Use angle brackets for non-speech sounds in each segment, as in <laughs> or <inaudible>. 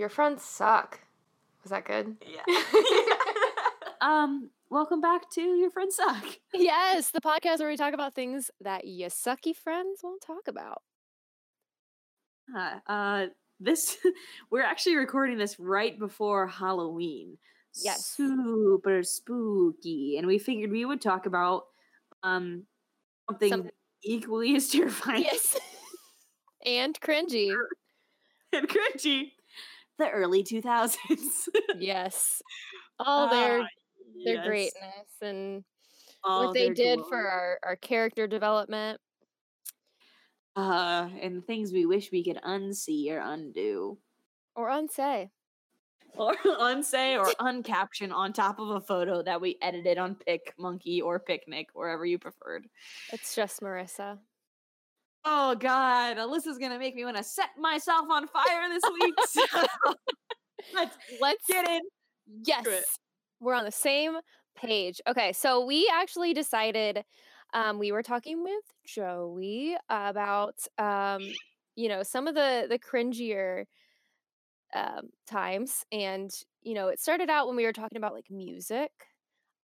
Your friends suck. Was that good? Yeah. <laughs> um, welcome back to Your Friends Suck. yes, the podcast where we talk about things that you sucky friends won't talk about. Uh, uh this <laughs> we're actually recording this right before Halloween. Yes. Super spooky. And we figured we would talk about um something Some- equally as <laughs> terrifying Yes. and cringy. and cringy. The early 2000s. Yes. <laughs> All their Ah, their yes. greatness and All what they did for our, our character development. uh and things we wish we could unsee or undo. Or unsay. or <laughs> unsay or <laughs> uncaption on top of a photo that we edited on PicMonkey or Picnik, wherever you preferred. It's just Marissa. Oh God, Alyssa's gonna make me want to set myself on fire this week. <laughs> so Let's Let's get in. Yes. We're on the same page. Okay, so we actually decided um we were talking with Joey about um you know some of the the cringier um times and you know it started out when we were talking about like music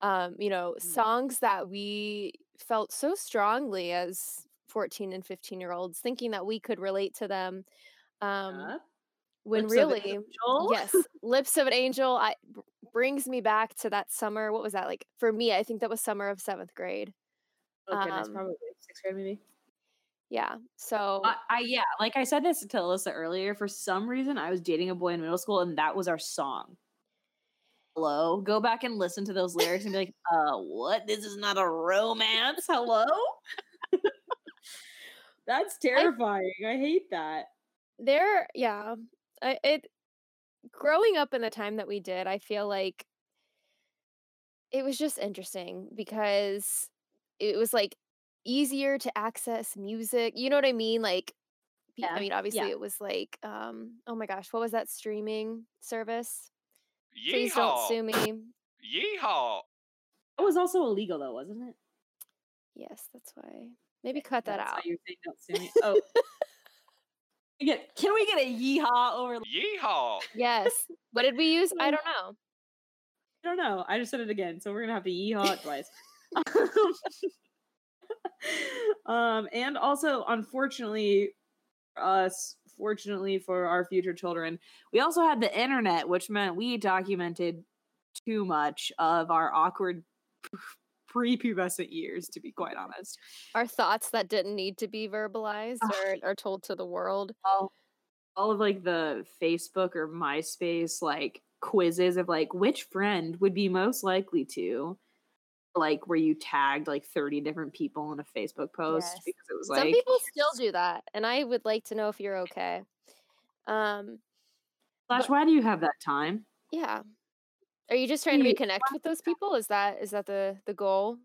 um you know Mm. songs that we felt so strongly as 14 and 15 year olds thinking that we could relate to them um Uh, when Lips really yes lips of an angel I, brings me back to that summer what was that like for me i think that was summer of seventh grade Oh goodness, Um, probably sixth grade maybe. yeah so I, I yeah, like I said this to Alyssa earlier. For some reason, I was dating a boy in middle school, and that was our song. Hello, go back and listen to those lyrics and be like, "Uh, what? This is not a romance." Hello. That's terrifying. I hate that. there yeah I, it growing up in the time that we did i feel like it was just interesting because it was like easier to access music you know what i mean like Yeah, i mean obviously yeah. it was like um oh my gosh what was that streaming service please don't sue me Yeehaw! It was also illegal though, wasn't it? yes that's why maybe cut that That's why out You're saying don't sue me. Oh. Can we get- Can we get a yeehaw over? Yeehaw! yes <laughs> what did we use i don't know I don't know. I just said it again, so we're gonna have to yeehaw it twice. <laughs> <laughs> um, and also, unfortunately, for us, fortunately for our future children, we also had the internet, which meant we documented too much of our awkward prepubescent years. To be quite honest, our thoughts that didn't need to be verbalized or, or told to the world all, all of like the Facebook or MySpace like quizzes of like which friend would be most likely to like where you tagged like 30 different people in a Facebook post Yes. because it was like some people still do that and i would like to know if you're okay um Slash, why do you have that time? yeah are you just trying to reconnect with those people <laughs> is that is that the the goal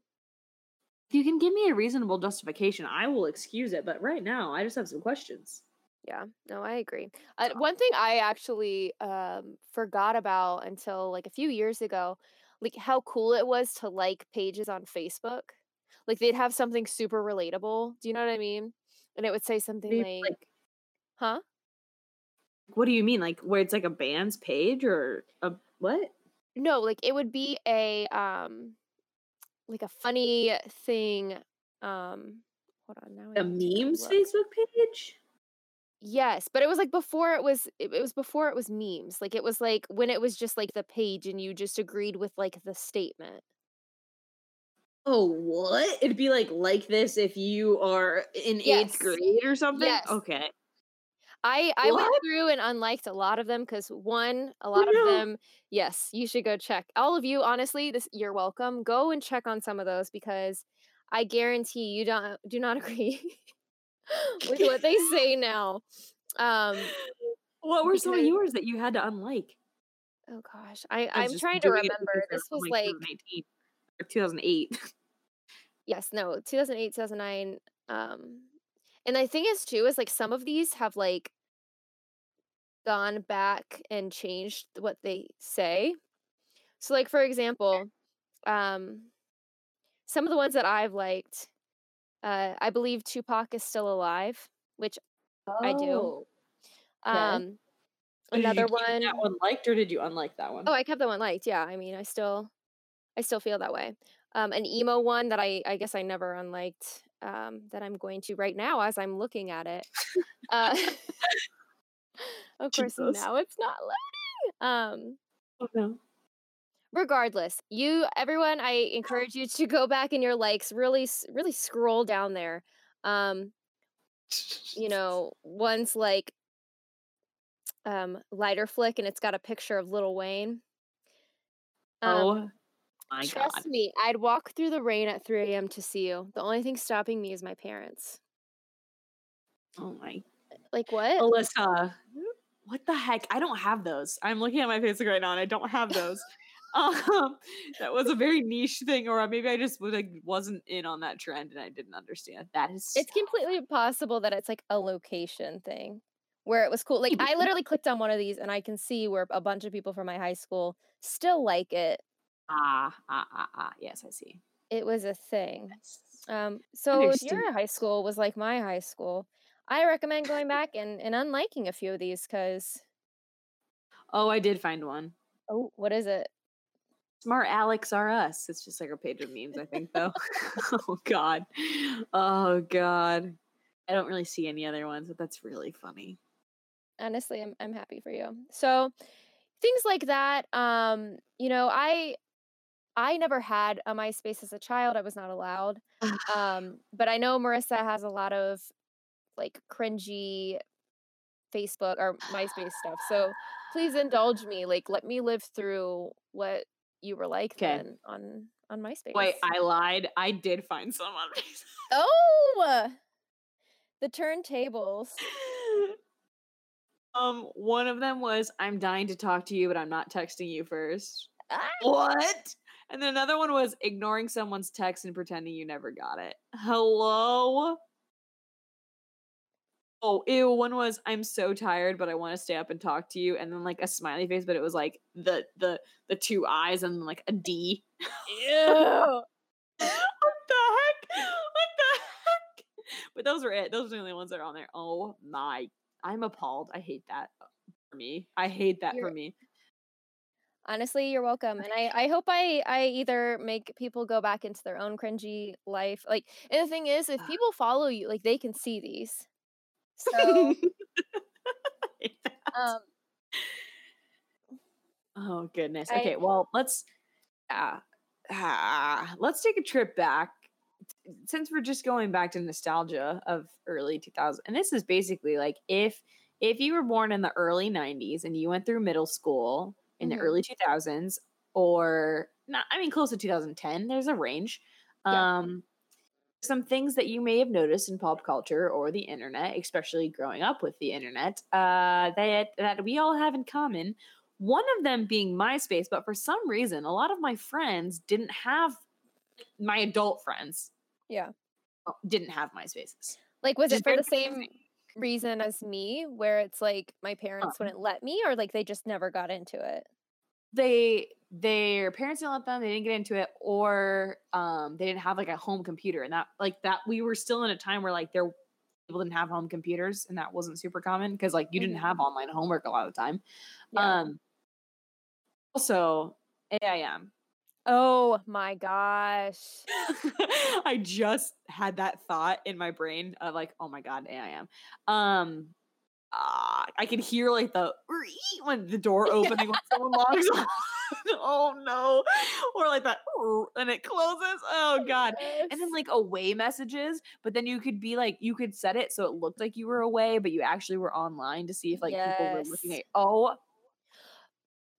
If you can give me a reasonable justification, I will excuse it. But right now, I just have some questions. yeah no i agree uh, one thing i actually um forgot about until like a few years ago like how cool it was to like pages on facebook like they'd have something super relatable do you know what i mean and it would say something like, like- huh What do you mean? Like where it's like a band's page or a what? No like it would be a um like a funny thing um hold on now A need to go memes. Facebook page? yes but it was like before it was it, it was before it was memes like it was like when it was just like the page and you just agreed with like the statement Oh, what? It'd be like like this if you are in Yes. eighth grade or something. Yes. Okay. I i went through and unliked a lot of them because one a lot of them yes you should go check. All of you honestly this you're welcome. Go and check on some of those because i guarantee you don't do not <laughs> agree with what they say <laughs> now. Um What were some of yours that you had to unlike? oh gosh i I I'm trying to remember. this was like 2019 or 2008. <laughs> yes no 2008 2009 um and the thing is too is like some of these have like gone back and changed what they say so like for example um some of the ones that i've liked uh i believe tupac is still alive which I do. Oh, Okay. um Did you Another one. That one liked, or did you unlike that one? Oh, I kept that one liked. Yeah, I mean, I still, I still feel that way. Um, an emo one that I, I guess I never unliked. Um, that I'm going to right now as I'm looking at it. <laughs> Uh, <laughs> of course, Jesus. now it's not loading. Um, Oh, no. regardless, you, everyone, I encourage you to go back in your likes. Really, really scroll down there. Um, you <laughs> know, one's like um lighter flick and it's got a picture of Lil Wayne. Um, oh my trust god. me, I'd walk through the rain at 3 a.m. to see you. The only thing stopping me is my parents. Oh my Like what? Alyssa, what the heck? I don't have those. I'm looking at my Facebook right now and I don't have <laughs> those. um, <laughs> that was a very niche thing, or maybe I just like wasn't in on that trend and I didn't understand. That is It's so completely possible that it's like a location thing where it was cool. Like I literally clicked on one of these and I can see where a bunch of people from my high school still like it. Ah ah ah ah. Yes, I see. It was a thing. Um, so if your high school was like my high school, I recommend going back and, and unliking a few of these because Oh, I did find one. oh, what is it? Smart Alex are us. It's just like a page of memes, I think, though. <laughs> oh God. Oh God. I don't really see any other ones, but that's really funny. honestly i'm i'm happy for you so things like that um you know i i never had a myspace as a child i was not allowed <sighs> um but i know marissa has a lot of like cringy facebook or myspace stuff so please indulge me like let me live through what you were like 'Kay. then on on myspace Wait, I lied. I did find some on <laughs> these. oh the turntables <laughs> um, one of them was I'm dying to talk to you, but I'm not texting you first. Ah! What? And then another one was ignoring someone's text and pretending you never got it. Hello? Oh, ew. One was I'm so tired, but I want to stay up and talk to you. And then like a smiley face, but it was like the the the two eyes and like a D. <laughs> Ew. <laughs> what the heck? What the heck? But those were it. Those are the only ones that are on there. Oh my. I'm appalled. I hate that for me. I hate that for You're- me. Honestly, you're welcome. And I, I hope I, I either make people go back into their own cringy life. Like, and the thing is, if people follow you, like they can see these. So, <laughs> I um, Oh goodness. I- Okay, well, let's uh, ah, let's take a trip back since we're just going back to nostalgia of early 2000s. And this is basically like if if you were born in the early 90s and you went through middle school in the early 2000s or not I mean close to 2010, there's a range. Yeah. Um some things that you may have noticed in pop culture or the internet, especially growing up with the internet, uh, that that we all have in common. One of them being MySpace, but for some reason, a lot of my friends didn't have my adult friends yeah. didn't have MySpaces. Like, was Just it for the same. Reason as me, where it's like my parents Uh-huh. wouldn't let me, or like they just never got into it? They their parents didn't let them, they didn't get into it, or um they didn't have like a home computer. And that like that we were still in a time where like there people didn't have home computers and that wasn't super common because like you didn't Mhm. have online homework a lot of the time. Yeah. Um also AIM. Oh my gosh. <laughs> I just had that thought in my brain of like, oh my god, AIM. Um uh, I can hear like the when the door <laughs> opening when someone logs on. <laughs> oh no. Or like that and it closes. Oh god. And then like away messages, but then you could be like you could set it so it looked like you were away, but you actually were online to see if like people were looking at oh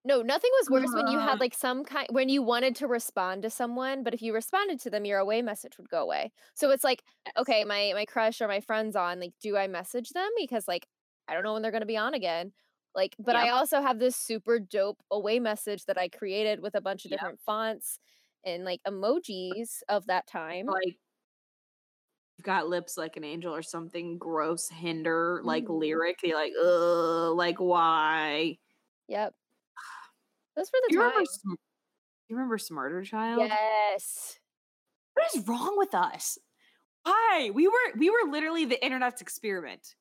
No, nothing was worse when you Uh. had like some kind when you wanted to respond to someone, but if you responded to them, your away message would go away. So it's like, okay, my my crush or my friend's on, like, do I message them? Because like I don't know when they're gonna be on again. Like, but I also have this super dope away message that I created with a bunch of Yep. different fonts and like emojis of that time. like you've got lips like an angel or something gross hinder like Mhm. lyric you're like ugh like why Yep. Those were the you remember times. Sm- you remember SmarterChild Yes. what is wrong with us why we were we were literally the internet's experiment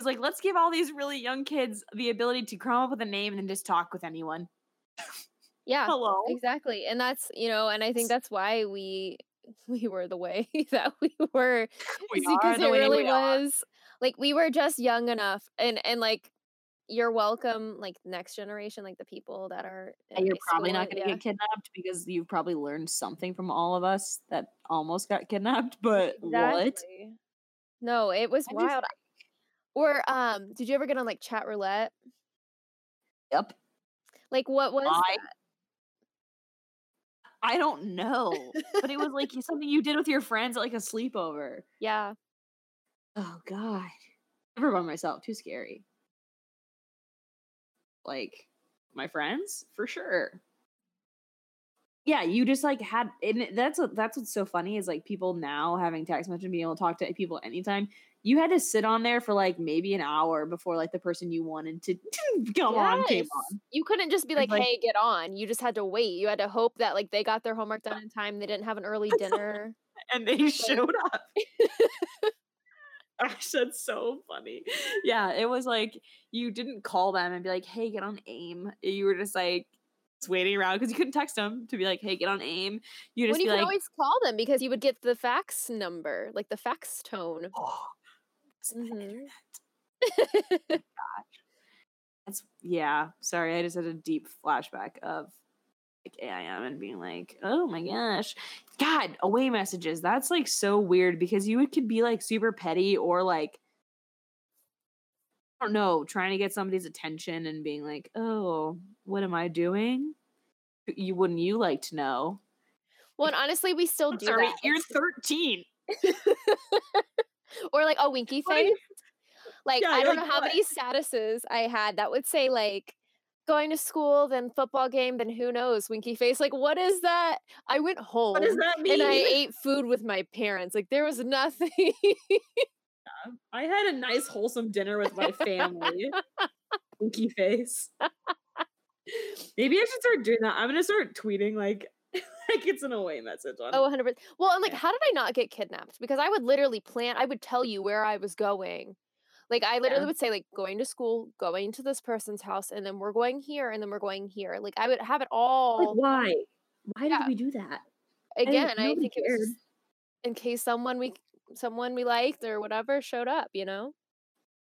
It's like, let's give all these really young kids the ability to come up with a name and then just talk with anyone. <laughs> Yeah. Hello. Exactly. And that's, you know, and I think that's why we <laughs> we were the way <laughs> that we were We are because the it way really we are. was like we were just young enough and and like you're welcome like next generation like the people that are And you're probably school, not going to yeah. get kidnapped because you've probably learned something from all of us that almost got kidnapped. <laughs> But what? No, it was I just- wild. Or um, did you ever get on like Chatroulette? Yep. Like what was I that? I don't know, but it was like <laughs> something you did with your friends at like a sleepover. Yeah. Oh God, never by myself. Too scary. Like my friends, for sure. Yeah, you just like had, and that's what that's what's so funny is like people now having text message and being able to talk to people anytime. You had to sit on there for like maybe an hour before like the person you wanted to <laughs> come on came on. You couldn't just be like, like- "Hey, get on." You just had to wait. You had to hope that like they got their homework done in time. They didn't have an early <laughs> dinner. and they showed up. <laughs> <laughs> Gosh, that's so funny. Yeah, it was like you didn't call them and be like, "Hey, get on AIM." You were just like just waiting around because you couldn't text them to be like, "Hey, get on AIM." You when just you could like, always call them because you would get the fax number, like the fax tone. "Oh, the Mhm. internet." That's yeah. Sorry, I just had a deep flashback of AIM and being like, "Oh my gosh, God!" Away messages. That's like so weird because you could be like super petty or like I don't know, trying to get somebody's attention and being like, "Oh, what am I doing?" You wouldn't you like to know? well, and honestly, we still do Sorry, that. you're 13. <laughs> or like a winky <laughs> face. Like Yeah, I don't like, know how "What?" many statuses I had that would say like going to school, then football game, then who knows, winky face. Like what is that? I went home What does that mean? and I <laughs> ate food with my parents. Like there was nothing. I had a nice wholesome dinner with my family. <laughs> Winky face. Maybe I should start doing that. I'm gonna start tweeting like <laughs> like it's an away message on. oh, 100% Well, and like Yeah. how did I not get kidnapped? Because I would literally plan. I would tell you where I was going. Like I literally Yeah. would say like going to school, going to this person's house, and then we're going here, and then we're going here. Like I would have it all. like why? Why Yeah. did we do that? again, I nobody think it was in case someone we someone we liked or whatever showed up, you know?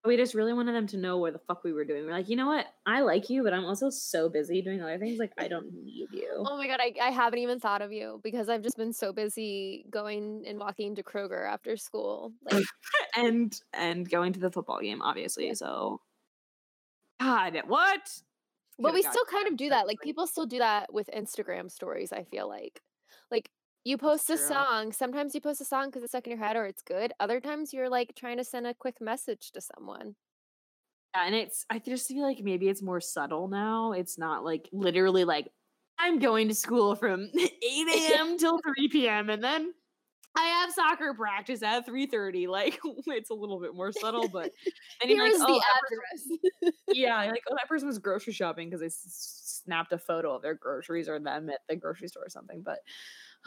We just really wanted them to know where the fuck we were doing. We're like, you know what? I like you, but I'm also so busy doing other things. Like, I don't need you. Oh my god, I, I haven't even thought of you because I've just been so busy going and walking to Kroger after school. <laughs> Like and and going to the football game, obviously. So, God, what? but we still kind of do that. Like like- people still do that with Instagram stories, I feel like. Like you post a song, sometimes you post a song because it's stuck in your head or it's good. Other times you're like trying to send a quick message to someone. Yeah, and it's I just feel like maybe it's more subtle now. It's not like literally like I'm going to school from <laughs> 8 a.m. till <laughs> 3 p.m. and then I have soccer practice at 3:30. Like <laughs> it's a little bit more subtle, but and you're Here's like, the oh, that address. yeah, like oh that person was grocery shopping because they s- snapped a photo of their groceries or them at the grocery store or something. But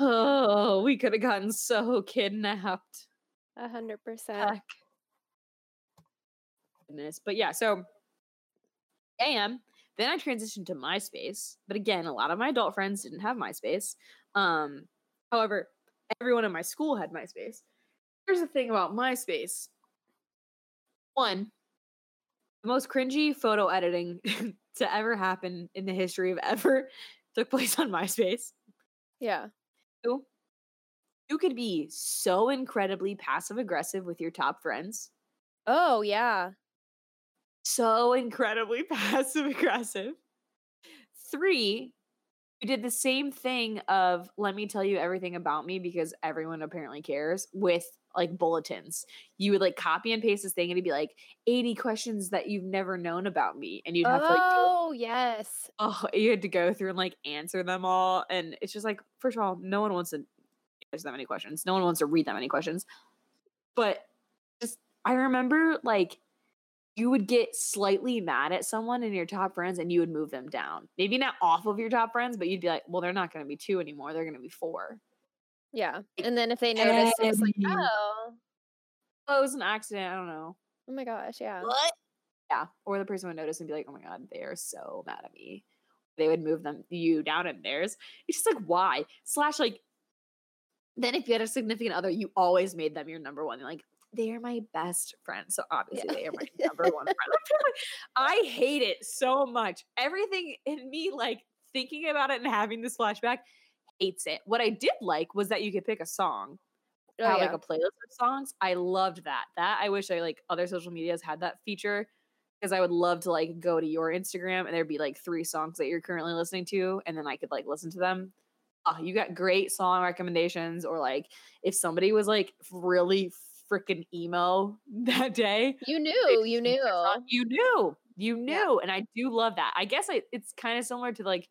oh, we could have gotten so kidnapped. A hundred percent. Heck. Goodness. But yeah, so AIM. Then I transitioned to MySpace. But again, a lot of my adult friends didn't have MySpace. Um, however, everyone in my school had MySpace. Here's the thing about MySpace. One, the most cringy photo editing <laughs> to ever happen in the history of ever <laughs> took place on MySpace. Yeah. Two, you could be so incredibly passive aggressive with your top friends Oh yeah. so incredibly <laughs> passive aggressive. Three, you did the same thing of let me tell you everything about me because everyone apparently cares with like bulletins. You would like copy and paste this thing and it'd be like 80 questions that you've never known about me. And you'd have to like, Oh yes. oh, you had to go through and like answer them all. And it's just like, first of all, no one wants to answer that many questions. No one wants to read that many questions. But just, I remember like you would get slightly mad at someone in your top friends and you would move them down. Maybe not off of your top friends, but you'd be like, well, they're not going to be two anymore. They're going to be four. Yeah. And then if they notice, it's like, oh, Oh, it was an accident. I don't know. Oh my gosh, yeah. what? Yeah. Or the person would notice and be like, oh my God, they are so mad at me. They would move them you down in theirs. It's just like why? Slash like then if you had a significant other, you always made them your number one. Like, they are my best friend. So obviously Yeah. they are my number one friend. I feel like- I hate it so much. Everything in me, like thinking about it and having this flashback, hates it. What I did like was that you could pick a song Oh, have yeah. like a playlist of songs. I loved that. That I wish I like other social medias had that feature because I would love to like go to your Instagram and there'd be like three songs that you're currently listening to, and then I could like listen to them. Oh, you got great song recommendations, or like if somebody was like really freaking emo <laughs> that day, you knew, you knew. song, you knew, you Yeah. knew, and I do love that. I guess I, it's kind of similar to like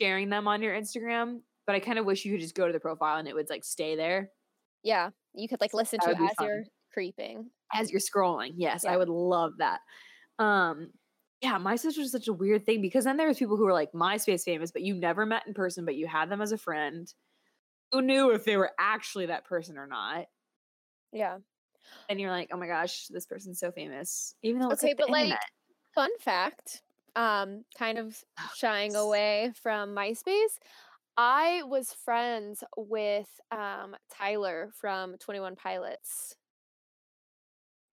sharing them on your Instagram, but I kind of wish you could just go to the profile and it would like stay there. Yeah, you could like listen That to it as fun. you're creeping. as you're scrolling. Yes, Yeah. I would love that. Um, yeah, MySpace was such a weird thing because then there was people who were like MySpace famous, but you never met in person, but you had them as a friend. Who knew if they were actually that person or not? Yeah. And you're like, oh my gosh, this person's so famous, even though it's Okay, like but, like. Fun fact, um, kind of <sighs> shying away from MySpace. I was friends with um Tyler from Twenty One Pilots.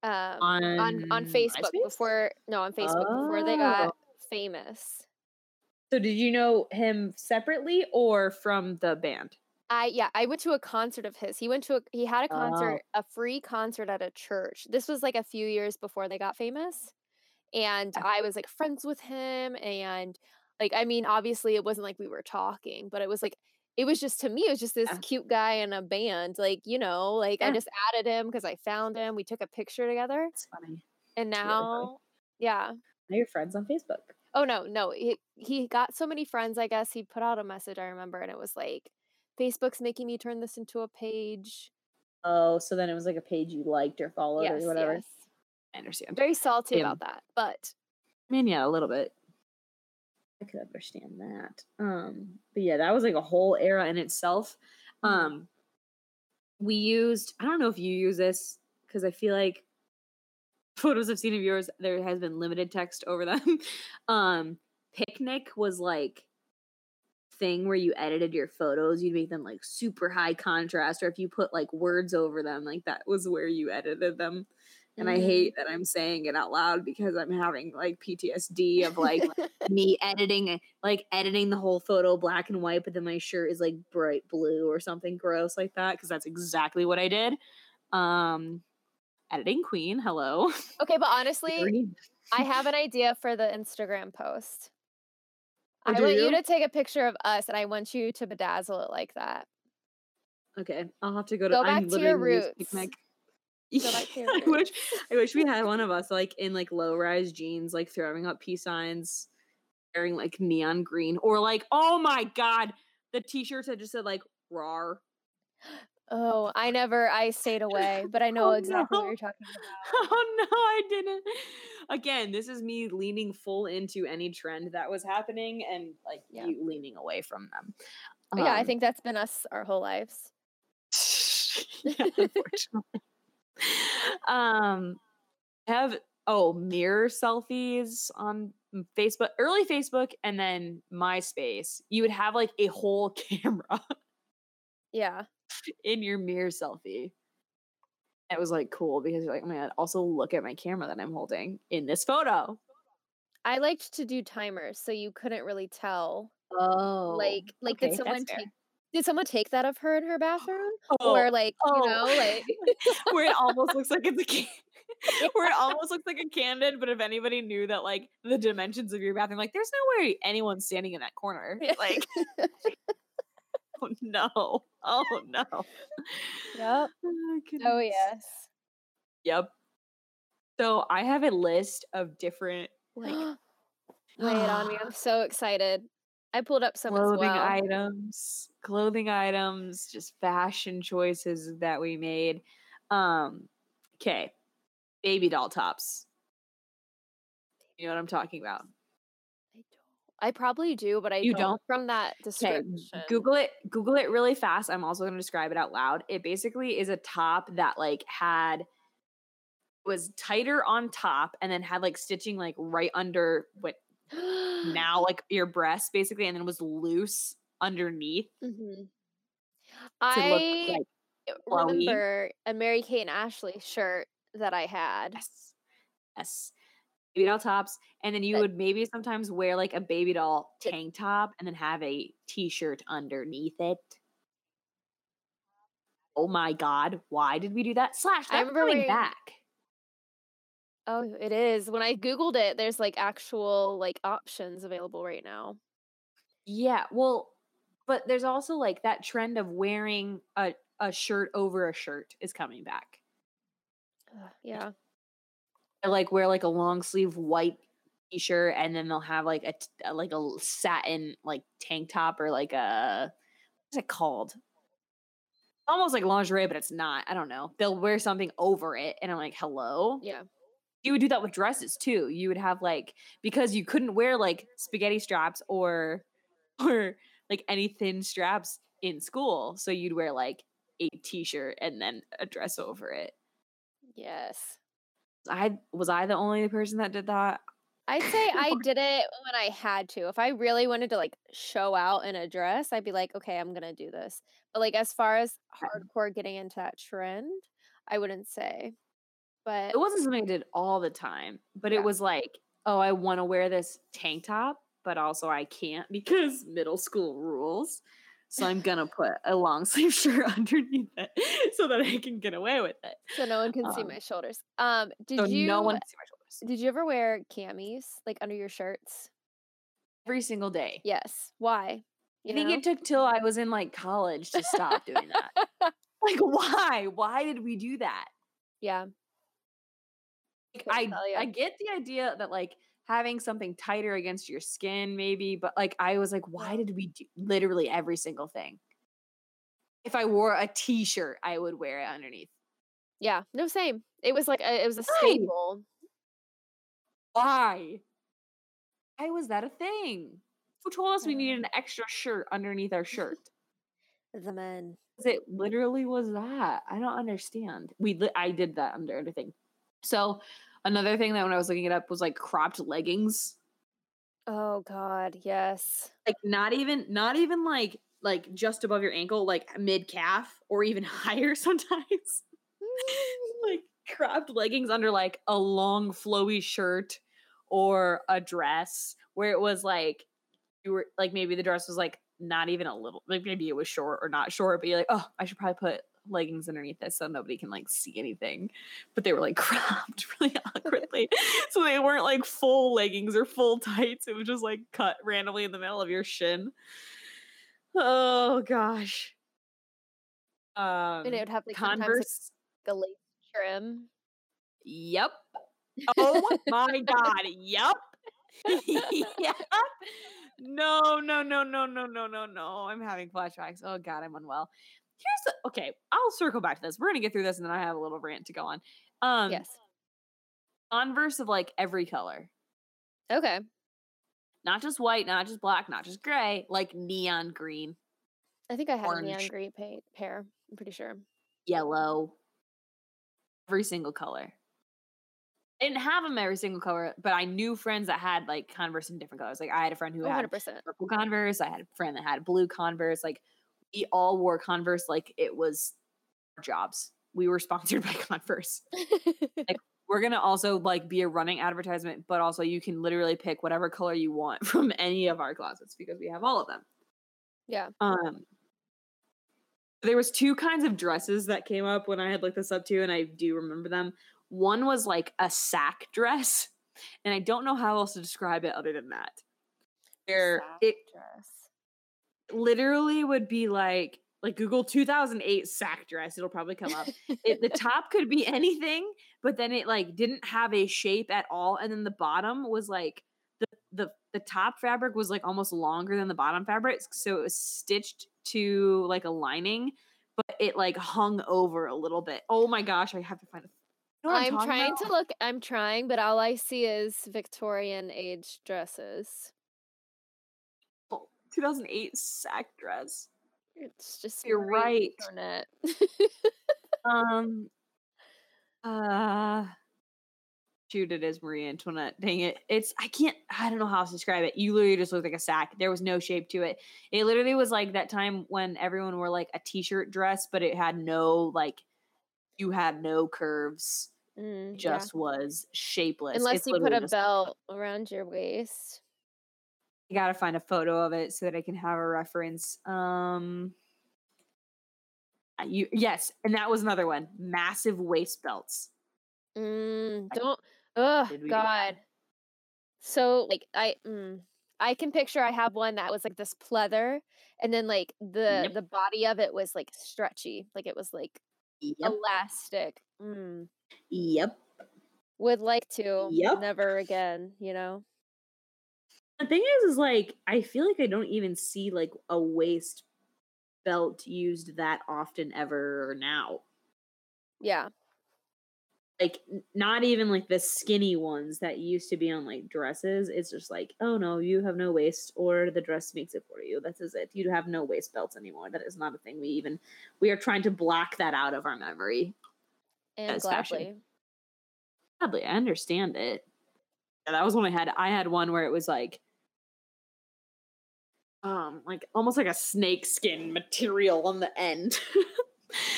Um, on on On Facebook MySpace? before no on Facebook before they got Oh. famous. So did you know him separately or from the band? I yeah, I went to a concert of his. He went to a he had a Oh. concert, a free concert at a church. This was like a few years before they got famous. And I was like friends with him and like I mean, obviously it wasn't like we were talking, but it was like it was just to me, it was just this Yeah. cute guy in a band. Like, you know, like I just added him because I found him. We took a picture together. It's funny. And It's really funny. now yeah. Now you're friends on Facebook. Oh no, no. He he got so many friends, I guess. He put out a message, I remember, and it was like, Facebook's making me turn this into a page. Oh, so then it was like a page you liked or followed yes, or whatever. yes. I understand. Very salty Same. about that. But I mean, yeah, a little bit. I could understand that. Um, but yeah, that was like a whole era in itself. Mhm. Um, we used. I don't know if you use this because I feel like photos I've seen of yours, there has been limited text over them. <laughs> um, Picnik was like thing where you edited your photos, you'd make them like super high contrast, or if you put like words over them, like that was where you edited them. And I Mhm. hate that I'm saying it out loud because I'm having like PTSD of like <laughs> me editing like editing the whole photo black and white, but then my shirt is like bright blue or something gross like that because that's exactly what I did. Um, editing queen, hello. <laughs> okay, but honestly, I <laughs> have an idea for the Instagram post. Oh, I want you you? to take a picture of us and I want you to bedazzle it like that. Okay, I'll have to go to. Go I'm back to your roots. <laughs> I wish. I wish we <laughs> had one of us like in like low rise jeans, like throwing up peace signs, wearing like neon green, or like oh my god, the t-shirts that just said like "rar." <gasps> Oh, I never I stayed away, but I <laughs> know Oh, exactly what you're talking about. Oh no, I didn't. Again, this is me leaning full into any trend that was happening and like Yeah. you leaning away from them. But yeah, I Um, think that's been us our whole lives. yeah, unfortunately. <laughs> um, I have oh mirror selfies on Facebook, early Facebook, and then MySpace. You would have like a whole <laughs> camera Yeah. in your mirror selfie. It was like cool because you're like, oh my god, also look at my camera that I'm holding in this photo. I liked to do timers, so you couldn't really tell. Oh, Like, like okay, did someone take did someone take that of her in her bathroom, Oh, or like oh. you know, like <laughs> where it almost looks like it's a can- <laughs> where it almost looks like a candid, but if anybody knew that like the dimensions of your bathroom, like there's no way anyone's standing in that corner. Yeah. Like <laughs> oh no. Oh no. Yep. Oh, Oh yes. Yep. So I have a list of different like <gasps> Lay it on me. I'm <gasps> so excited. I pulled up some clothing well. items, clothing items, just fashion choices that we made. Um, okay, baby doll tops. You know what I'm talking about? I don't. I probably do, but I You don't, don't? from that Okay, description. Google it. Google it really fast. I'm also going to describe it out loud. It basically is a top that like had was tighter on top and then had like stitching like right under what <gasps> now like your breast basically and then was loose underneath Mhm. to I look like flowy. remember a Mary Kate and Ashley shirt that I had. yes yes baby doll tops and then you That- would maybe sometimes wear like a baby doll tank top and then have a t-shirt underneath it oh my god why did we do that slash I that's remember coming wearing- back Oh, it is. When I googled it, there's like actual like options available right now. Yeah, well, but there's also like that trend of wearing a a shirt over a shirt is coming back. Ugh, yeah. I like wear like a long sleeve white t-shirt and then they'll have like a t- uh, like a satin like tank top or like a what's it called? Almost like lingerie, but it's not. I don't know. They'll wear something over it and I'm like, "Hello?" Yeah. you would do that with dresses too. You would have like because you couldn't wear like spaghetti straps or <laughs> or like any thin straps in school, so you'd wear like a t-shirt and then a dress over it. Yes. I was I the only person that did that? I'd say <laughs> I did it when I had to. If I really wanted to like show out in a dress, I'd be like, okay, I'm gonna do this. But like as far as hardcore getting into that trend, I wouldn't say. But It wasn't something I did all the time, but Yeah. it was like, oh, I want to wear this tank top, but also I can't <laughs> because middle school rules. So I'm gonna put a long <laughs> sleeve shirt underneath it so that I can get away with it. so no one can see Um, my shoulders. Um, did so you no one can see my shoulders did you ever wear camis like under your shirts? every single day. Yes. Why? I think it took till I was in like college to stop doing that. <laughs> Like, why? Why did we do that? yeah. Like, I. I get the idea that like having something tighter against your skin, maybe, but like I was like, why did we do literally every single thing? If I wore a t-shirt, I would wear it underneath. Yeah. No, same. It was like a, it was a staple. Why? Why was that a thing? Who told us we needed an extra shirt underneath our shirt? <laughs> The men It literally was that. I don't understand. We li- I did that under everything. So another thing that when I was looking it up was like cropped leggings. Oh God, yes. Like not even not even like like just above your ankle, like mid calf or even <laughs> higher sometimes. <laughs> like cropped leggings under like a long flowy shirt or a dress where it was like you were like maybe the dress was like not even a little like maybe it was short or not short but you're like oh i should probably put leggings underneath this so nobody can like see anything but they were like <laughs> cropped really awkwardly so they weren't like full leggings or full tights it was just like cut randomly in the middle of your shin oh gosh um and it would have like sometimes like, converse a lace trim. Yep. Oh my god. Yep. <laughs> yep. No, no, no, no, no, no, no, no. I'm having flashbacks. Oh god, I'm unwell. Here's the okay. I'll circle back to this. We're gonna get through this, and then I have a little rant to go on. Um, yes. Converse of like every color, Okay. not just white, not just black, not just gray, like neon green, I think I had a neon green paint pair. I'm pretty sure. yellow, every single color. I didn't have them every single color, but I knew friends that had like Converse in different colors. Like I had a friend who had hundred percent. purple Converse. I had a friend that had blue Converse. Like we all wore Converse like it was our jobs. We were <laughs> sponsored by Converse. Like <laughs> we're gonna also like be a running advertisement, but also you can literally pick whatever color you want <laughs> from any of our closets because we have all of them. Yeah. Um there was two kinds of dresses that came up when I had looked this up too, and I do remember them. One was like a sack dress, and I don't know how else to describe it other than that. Where Sack it dress. Literally would be like like Google 2008 sack dress. It'll probably come up. It, the <laughs> top could be anything, but then it like didn't have a shape at all, and then the bottom was like the the the top fabric was like almost longer than the bottom fabric, so it was stitched to like a lining, but it like hung over a little bit. Oh my gosh, I have to find. A, you know what I'm trying about? to look. I'm trying, but all I see is Victorian age dresses. 2008 sack dress. It's just You're right. Internet. <laughs> Um. Uh. shoot it is Marie Antoinette. Dang it. It's I can't I don't know how to describe it. You literally just looked like a sack. There was no shape to it. It literally was like that time when everyone wore like a t-shirt dress, but it had no like you had no curves. Mm, yeah. Just was shapeless. Unless It's you put a belt around your waist. I gotta find a photo of it so that I can have a reference. Um you yes, and that was another one. Massive waist belts. Mm, don't. Oh Did we do? God. So like I, mm, I can picture. I have one that was like this pleather, and then like the Yep. the body of it was like stretchy, like it was like Yep. elastic. Mm. Yep. Would like to. Yep. Never again. You know. The thing is, is like I feel like I don't even see like a waist belt used that often ever now. Yeah. Like not even like the skinny ones that used to be on like dresses. It's just like, oh no, you have no waist, or the dress makes it for you. That is it. You have no waist belts anymore. That is not a thing. We even we are trying to block that out of our memory. And As fashion. gladly. Sadly, I understand it. Yeah, that was when I had I had one where it was like um like almost like a snake skin material on the end. <laughs>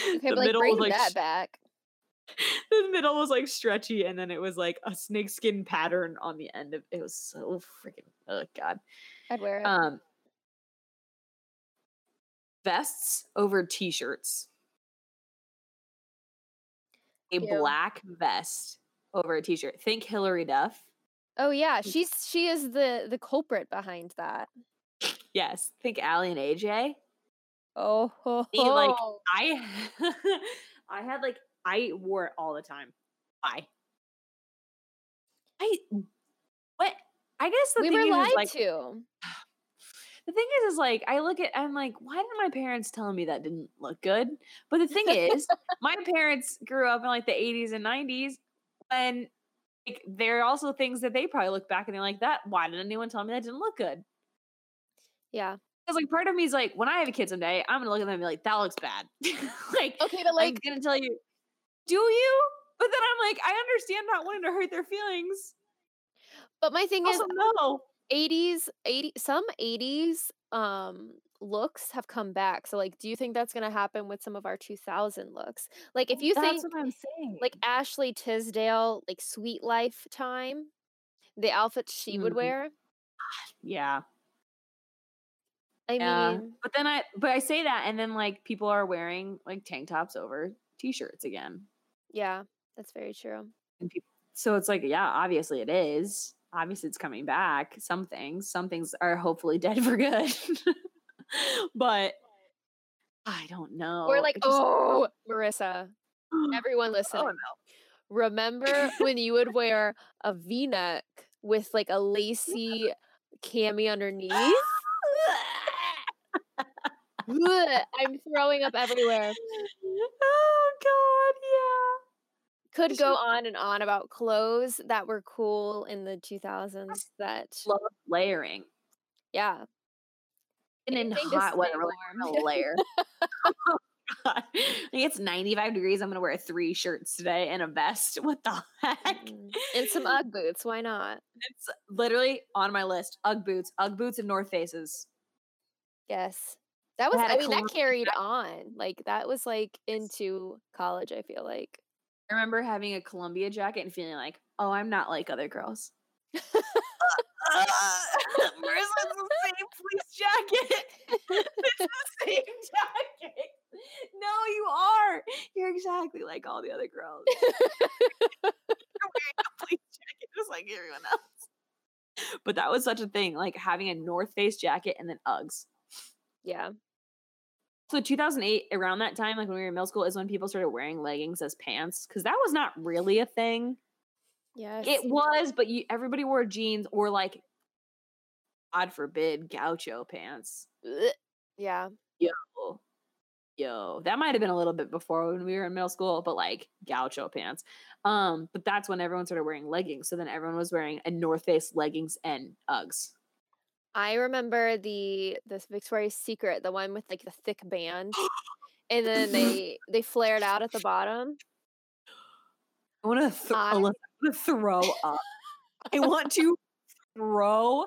Okay, but like bring that back. <laughs> the middle was like stretchy and then it was like a snake skin pattern on the end of it was so freaking oh god. I'd wear it. Um vests over t-shirts. A Ew. black vest over a t-shirt. Think Hilary Duff. oh yeah, she's she is the the culprit behind that. Yes. Think Aly and AJ. Oh, ho, Me, like. I <laughs> I had like I wore it all the time. Why? I what I guess the we thing were is, lied is like to. <sighs> the thing is is like I look at I'm like, why did my parents tell me that didn't look good? But the thing is, <laughs> my parents grew up in like the 80s and 90s when like there are also things that they probably look back and they're like, that why did anyone tell me that didn't look good? Yeah. Because like part of me is like, when I have a kid someday, I'm gonna look at them and be like, that looks bad. <laughs> like Okay, but like I'm gonna tell you, do you? But then I'm like, I understand not wanting to hurt their feelings. but my thing is Also, no. 80s 80 some 80s um looks have come back so like do you think that's going to happen with some of our 2000 looks like if you That's think what I'm saying. like ashley tisdale like Suite Life time the outfits she would Mhm. wear yeah, i yeah. mean but then I, but I say that, and then like people are wearing like tank tops over t-shirts again, yeah that's very true and people. So it's like, yeah, obviously it is. Obviously, it's coming back. Some things, some things are hopefully dead <laughs> for good. but I don't know. or like just- oh marissa <gasps> everyone listen. oh no. remember <laughs> when you would wear a v-neck with like a lacy cami underneath i'm throwing up everywhere oh God, yeah. could go on and on about clothes that were cool in the 2000s that Love layering. yeah And in hot weather, like, gonna layer. <laughs> <laughs> Oh, God. It's 95 degrees. I'm gonna wear three shirts today and a vest. What the heck? Mm, and some ugg boots why not It's literally on my list. Ugg boots, Ugg boots, and North Faces. yes that was, I mean that carried on like that was like into college i feel like I remember having a Columbia jacket and feeling like, oh, I'm not like other girls. <laughs> uh, Marissa's the <laughs> same fleece jacket. <laughs> it's the same jacket. No, you are. You're exactly like all the other girls. You're wearing a fleece jacket just like everyone else. But that was such a thing, like having a North Face jacket and then Uggs. yeah So 2008, around that time, like when we were in middle school, is when people started wearing leggings as pants because that was not really a thing. yes It was, but you everybody wore jeans or like, God forbid, gaucho pants. Yeah Yo, yo, that might have been a little bit before when we were in middle school, but like gaucho pants. Um, but that's when everyone started wearing leggings. So then everyone was wearing a North Face leggings and Uggs. I remember the this Victoria's Secret, the one with like the thick band, <gasps> and then mm-hmm. they they flared out at the bottom. I want to th- I- I want to throw up. I want <laughs> to throw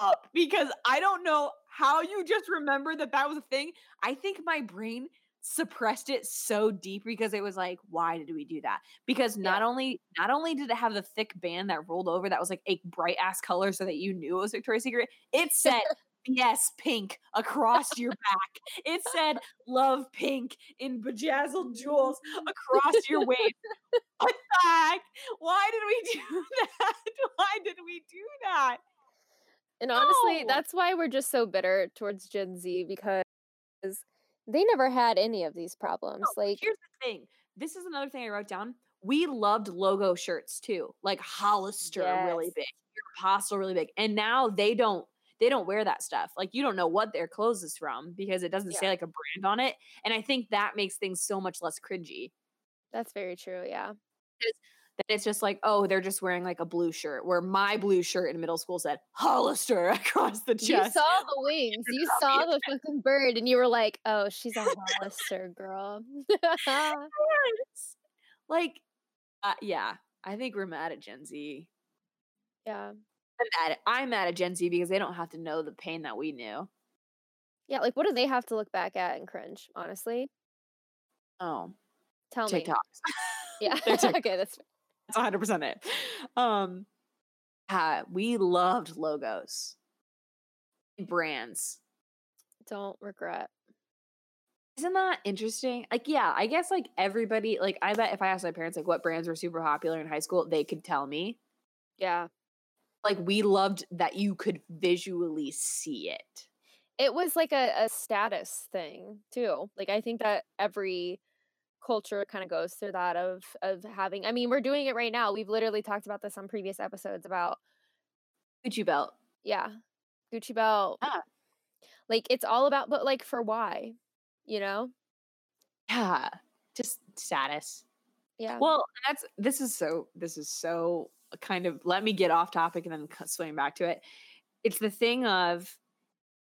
up because I don't know how you just remember that that was a thing. I think my brain suppressed it so deep because it was like, why did we do that? Because not only not only did it have the thick band that rolled over that was like a bright ass color so that you knew it was Victoria's Secret, it said yes pink across your back. It said love pink in bejazzled jewels across your waist. <laughs> What the heck? Why did we do <laughs> that? Why did we do that? And honestly, No. that's why we're just so bitter towards Gen Z because they never had any of these problems. No, like, here's the thing. This is another thing I wrote down. We loved logo shirts too, like Hollister really Yes. big, Aeropostale really big, and now they don't. They don't wear that stuff. Like you don't know what their clothes is from because it doesn't say like a brand on it. And I think that makes things so much less cringy. that's very true. Yeah. That it's just like, oh, they're just wearing like a blue shirt. Where my blue shirt in middle school said Hollister <laughs> across the chest. You saw the wings. You saw the fucking bird, and you were like, "Oh, she's a <laughs> Hollister girl." <laughs> Like, uh, yeah, I think we're mad at Gen Z. yeah, I'm mad at, I'm mad at Gen Z because they don't have to know the pain that we knew. yeah. Like, what do they have to look back at and cringe? Honestly, Oh, tell me. TikToks. Yeah. Okay, that's That's 100 percent it. Um, uh, we loved logos, brands. don't regret. Isn't that interesting? Like, yeah, I guess like everybody, like, I bet if I asked my parents like what brands were super popular in high school, they could tell me. Yeah, Like, we loved that you could visually see it. it was like a, a status thing too. Like, I think that every culture kind of goes through that of of having. I mean, we're doing it right now. We've literally talked about this on previous episodes about Gucci belt. yeah, Gucci belt. Yeah. Like, it's all about, but like, for why? You know? Yeah, just status. Yeah. Well, that's this is so this is so kind of let me get off topic and then swing back to it. It's the thing of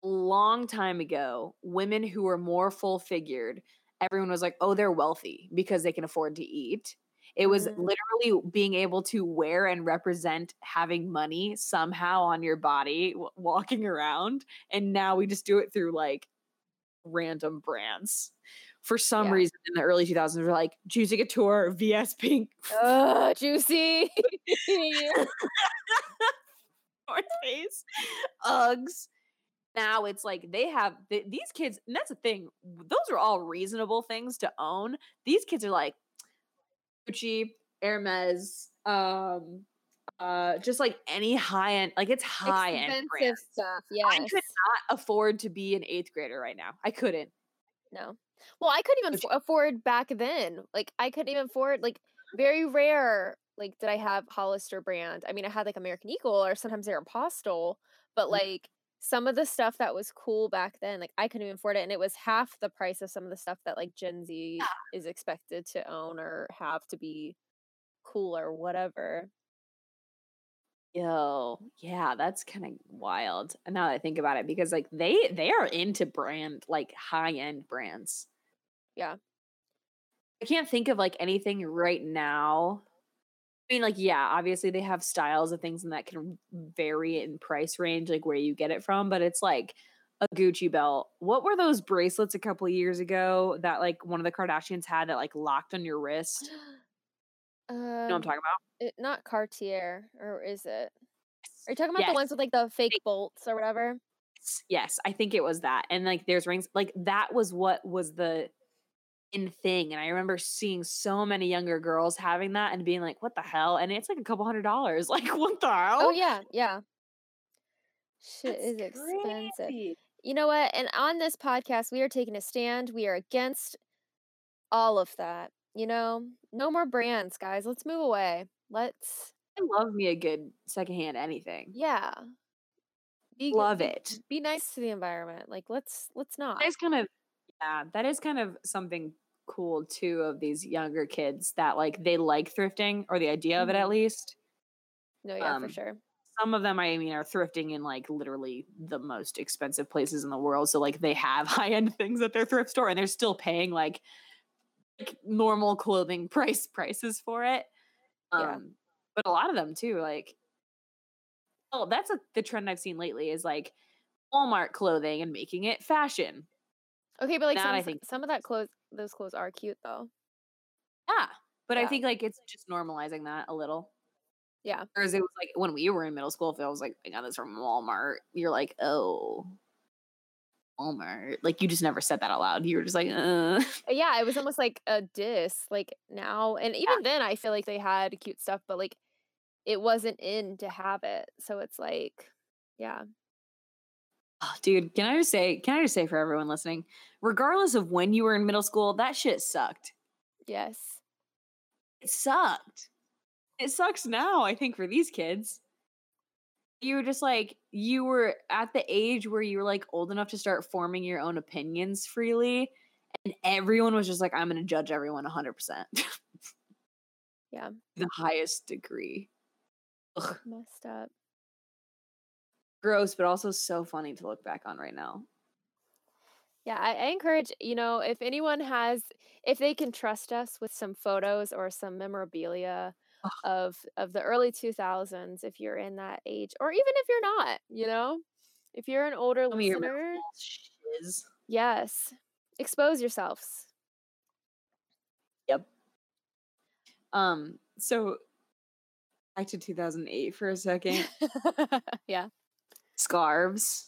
long time ago, women who were more full figured, everyone was like, "Oh, they're wealthy because they can afford to eat." It was Mm. literally being able to wear and represent having money somehow on your body, w- walking around, and now we just do it through like random brands. For some Yeah. reason, in the early 2000s, we're like Juicy Couture, VS Pink, Ugh, juicy. <laughs> North Face, Uggs. Now it's like they have th- these kids, and that's the thing. Those are all reasonable things to own. These kids are like Gucci, Hermes, um, uh, just like any high end, like it's high end stuff. I could not afford to be an eighth grader right now. I couldn't. No. Well, I couldn't even fo- afford back then. Like I couldn't even afford like very rare. Like did I have Hollister brand? I mean, I had like American Eagle or sometimes they're Aeropostale, but Mhm. like some of the stuff that was cool back then, like I couldn't even afford it, and it was half the price of some of the stuff that like Gen Z is expected to own or have to be cool or whatever. Yo, yeah, that's kind of wild. And now that I think about it, because like they they are into brand like high end brands. Yeah. I can't think of like anything right now. I mean, like, yeah, obviously they have styles of things and that can vary in price range, like where you get it from, but it's like a Gucci belt. What were those bracelets a couple of years ago that like one of the Kardashians had that like locked on your wrist? Um, <gasps> You know what I'm talking about? it, not Cartier, or is it? Are you talking about the ones with like the fake bolts or whatever? Yes, Yes, I think it was that. And like there's rings like that was what was the thing. And I remember seeing so many younger girls having that and being like, what the hell? And it's like a couple hundred dollars. <laughs> Like, what the oh, hell? Oh yeah, yeah. Shit That's is expensive. crazy. You know what? And on this podcast, we are taking a stand. We are against all of that. You know, no more brands, guys. Let's move away. Let's, I love me a good secondhand anything. yeah. Be, Love it. Be nice to the environment. Like, let's let's not. That is kind of yeah, that is kind of something cool too of these younger kids that like they like thrifting or the idea of it at Mhm. least. No, yeah, for um, sure. some of them i mean are thrifting in like literally the most expensive places in the world so like they have <laughs> high end things at their thrift store and they're still paying like, like normal clothing price prices for it Yeah. Um, but a lot of them too, like, oh, that's a, the trend I've seen lately is like Walmart clothing and making it fashion. Okay, but like That some, I think- some of that clothes, those clothes are cute though. Yeah. But I think like it's just normalizing that a little. Yeah. Whereas it was like when we were in middle school, if I was like, I got this from Walmart, you're like, oh, Walmart. Like you just never said that out loud. You were just like, uh. Uh, Yeah, it was almost like a diss. Like now, and even then, I feel like they had cute stuff, but like it wasn't in to have it. So it's like, yeah, Oh, dude, can I just say, can I just say for everyone listening, regardless of when you were in middle school, that shit sucked. yes, It sucked. It sucks now, I think, for these kids. You were just like, you were at the age where you were like old enough to start forming your own opinions freely. And everyone was just like, I'm going to judge everyone 100%. <laughs> Yeah. The highest degree. Ugh, messed up. Gross, but also so funny to look back on right now. Yeah, I, I encourage, you know, if anyone has, if they can trust us with some photos or some memorabilia of of the early 2000s, if you're in that age, or even if you're not, you know, if you're an older Tell listener, yes, expose yourselves. Yep. Um, so back to 2008 for a second. <laughs> yeah. Scarves.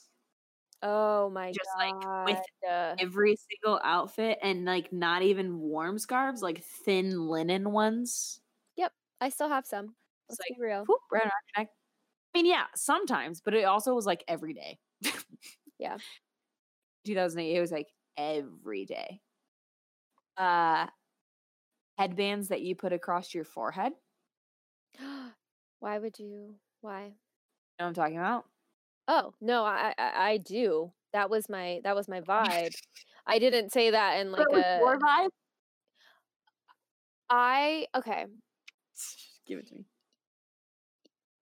Oh my Just, god. like, with uh, every single outfit and like not even warm scarves, like thin linen ones. Yep. I still have some. Let's like, be real. whoop, right around your neck. I mean, yeah, sometimes, but it also was like every day. Yeah. <laughs> 2008, it was like every day. Uh, headbands that you put across your forehead. <gasps> Why would you? Why? You know what I'm talking about? Oh no, I, I I do. That was my that was my vibe. <laughs> I didn't say that in like a. your vibe? I okay. Give it to me.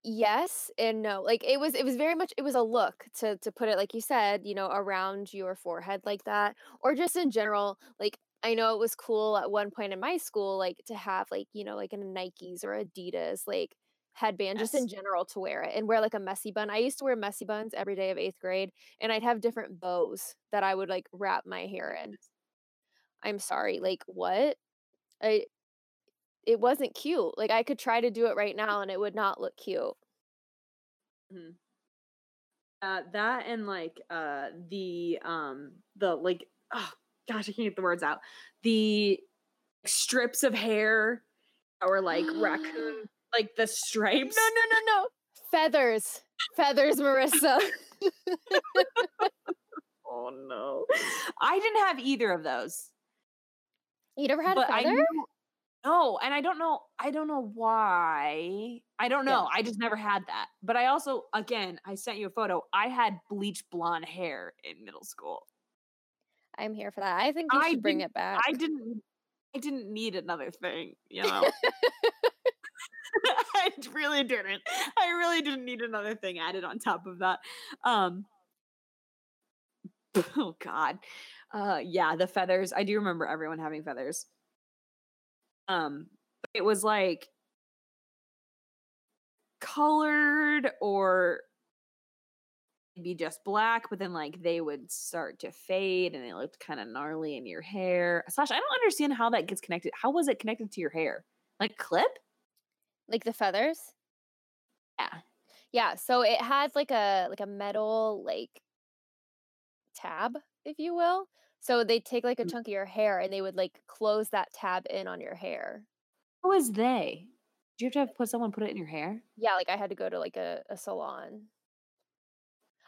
Yes and no. Like it was it was very much it was a look to to put it like you said, you know, around your forehead like that or just in general like I know it was cool at one point in my school like to have like, you know, like a Nikes or Adidas like headband just in general to wear it and wear like a messy bun. I used to wear messy buns every day of 8th grade and I'd have different bows that I would like wrap my hair in. I'm sorry, like what? I it wasn't cute. Like I could try to do it right now and it would not look cute. Uh, that and like uh the um the like oh gosh I can't get the words out the strips of hair were like raccoon <gasps> like the stripes. No, no, no, no. Feathers. Feathers, Marissa. <laughs> Oh no, I didn't have either of those. you never had but a I feather? knew- no, and I don't know. I don't know why. I don't Yeah. know. I just never had that. But I also, again, I sent you a photo. I had bleach blonde hair in middle school. I'm here for that. I think you I should bring it back. I didn't. I didn't need another thing. You <laughs> know. <laughs> I really didn't. I really didn't need another thing added on top of that. Um <laughs> Oh god. Uh yeah, the feathers. I do remember everyone having feathers. Um it was like colored or be just black, but then like they would start to fade and it looked kind of gnarly in your hair. Slash, I don't understand how that gets connected. How was it connected to your hair? Like clip? Like the feathers? Yeah. Yeah, so it has like a like a metal like tab, if you will. So they take like a Mm. chunk of your hair and they would like close that tab in on your hair. Who is they? Do you have to have put someone put it in your hair? Yeah, like I had to go to like a, a salon.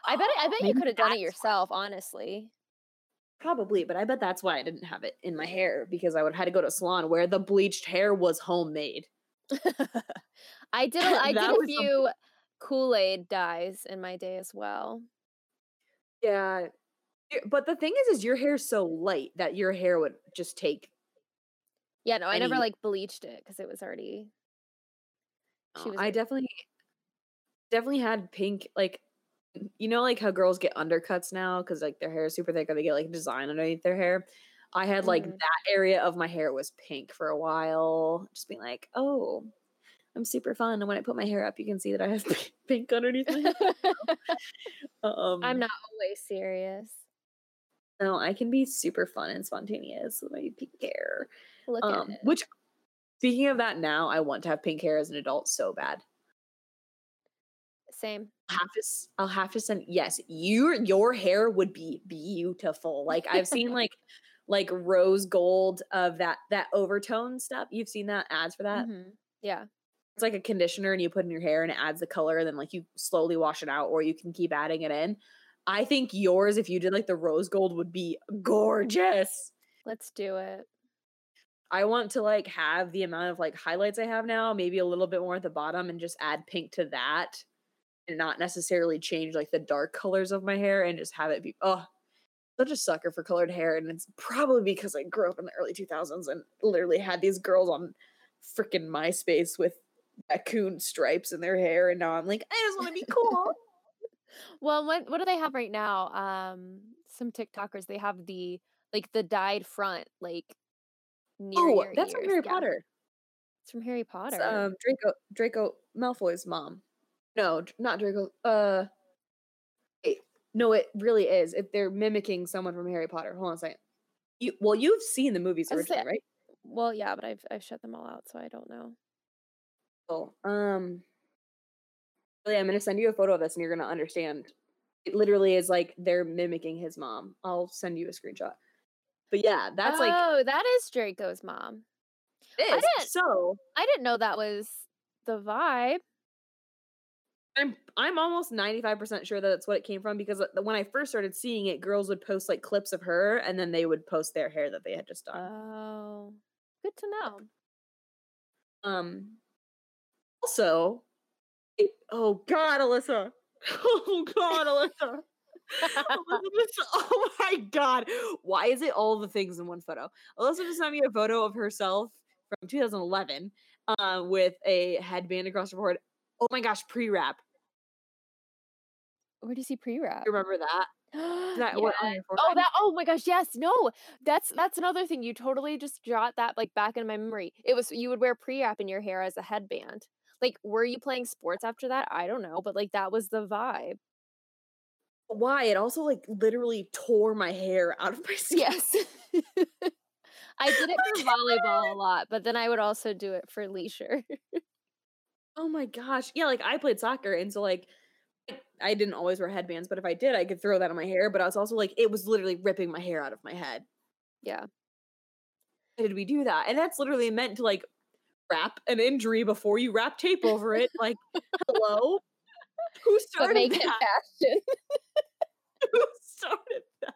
I bet I <gasps> bet you could have done it yourself, honestly. Probably, but I bet that's why I didn't have it in my <laughs> hair because I would have had to go to a salon where the bleached hair was homemade. <laughs> I did a, I did a few Kool-Aid dyes in my day as well. Yeah. But the thing is, is your hair's so light that your hair would just take. Yeah, no, I never like bleached it because it was already she uh, was I like- definitely, definitely had pink. Like, you know, like how girls get undercuts now because like their hair is super thick or they get like design underneath their hair. I had like Mhm. that area of my hair was pink for a while, just being like, oh, I'm super fun. And when I put my hair up, you can see that I have <laughs> pink underneath my hair. <laughs> Um, I'm not always serious. No, I can be super fun and spontaneous with my pink hair. Look Um, at it. which, speaking of that, now I want to have pink hair as an adult so bad. Same. I'll have to, I'll have to send. Yes, your your hair would be beautiful. Like I've seen like like rose gold of that that overtone stuff. You've seen that ads for that. Mhm. Yeah. It's like a conditioner, and you put in your hair, and it adds the color. And then like you slowly wash it out, or you can keep adding it in. I think yours, if you did like the rose gold, would be gorgeous. Let's do it. I want to like have the amount of like highlights I have now, maybe a little bit more at the bottom and just add pink to that and not necessarily change like the dark colors of my hair and just have it be oh such a sucker for colored hair and it's probably because I grew up in the early 2000s and literally had these girls on freaking MySpace with raccoon stripes in their hair and now I'm like I just want to be cool. <laughs> Well, what what do they have right now? Um, some TikTokers they have the like the dyed front, like oh, that's from ears. Harry Yeah, Potter. It's from Harry It's, Potter. um Draco Draco Malfoy's mom. No, not Draco. Uh no, it really is. If they're mimicking someone from Harry Potter. Hold on a second. You well, you've seen the movies I originally, say- right? well, yeah, but I've I've shut them all out, so I don't know. Oh, um really, I'm gonna send you a photo of this and you're gonna understand. It literally is like they're mimicking his mom. I'll send you a screenshot. But yeah, that's like oh, that is Draco's mom. it is. didn't- So I didn't know that was the vibe. I'm I'm almost 95% sure that that's what it came from because uh, when I first started seeing it, girls would post like clips of her and then they would post their hair that they had just done. Oh, good to know. um also it, oh god, Alyssa. <laughs> Oh god, Alyssa. Alyssa, <laughs> oh my god. Why is it all the things in one photo? Alyssa just sent me a photo of herself from 2011 uh, with a headband across her forehead. Oh my gosh, pre-wrap. Where do you see pre-wrap? You remember that? <gasps> That. Oh, that. Oh my gosh, yes. No, that's that's another thing. You totally just jot that like back in my memory. It was you would wear pre-wrap in your hair as a headband. Like, were you playing sports after that? I don't know, but like that was the vibe. Why? It also like literally tore my hair out of my <laughs> skin. Yes. <laughs> I did it for volleyball a lot, but then I would also do it for leisure. Oh my gosh. Yeah, like I played soccer and so like I- didn't always wear headbands, but if I did, I could throw that on my hair. But I was also like, it was literally ripping my hair out of my head. yeah. Why did we do that? And that's literally meant to like wrap an injury before you wrap tape over it. Like, hello? Who <laughs> But started make that? it fashion. <laughs> <laughs> Who started that?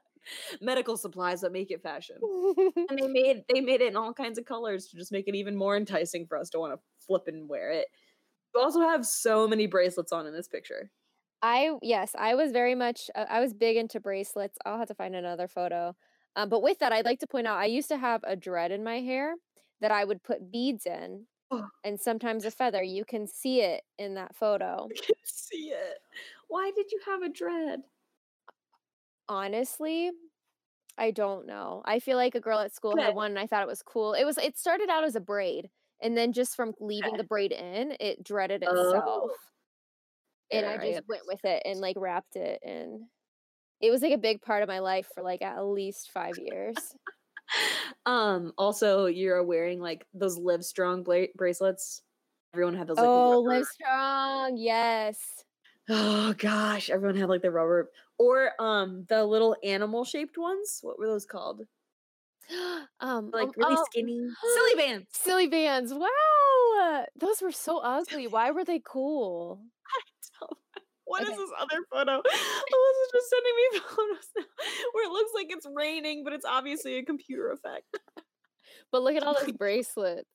Medical supplies that make it fashion. And they made they made it in all kinds of colors to just make it even more enticing for us to want to flip and wear it. You also have so many bracelets on in this picture. I yes, I was very much uh, I was big into bracelets. I'll have to find another photo. Um, but with that, I'd like to point out I used to have a dread in my hair that I would put beads in, Oh. and sometimes a feather. You can see it in that <laughs> photo. I can see it. Why did you have a dread? Honestly, I don't know. I feel like a girl at school Okay. had one, and I thought it was cool. It was. It started out as a braid, and then just from leaving Okay. the braid in, it dreaded Oh. And I just went with it and like wrapped it and it was like a big part of my life for like at least five years. <laughs> Um. Also, you're wearing like those Live Strong bla- bracelets. Everyone had those. Like, oh, live strong, yes. <gasps> Oh gosh, everyone had like the rubber or um the little animal shaped ones. What were those called? <gasps> um, Like um, really oh, skinny, <gasps> Silly Bandz. Silly Bandz. Wow, those were so <laughs> ugly. Why were they cool? What is Okay. this other photo? <laughs> Alyssa's just sending me <laughs> photos now where it looks like it's raining, but it's obviously a computer effect. But look at <laughs> all those bracelets.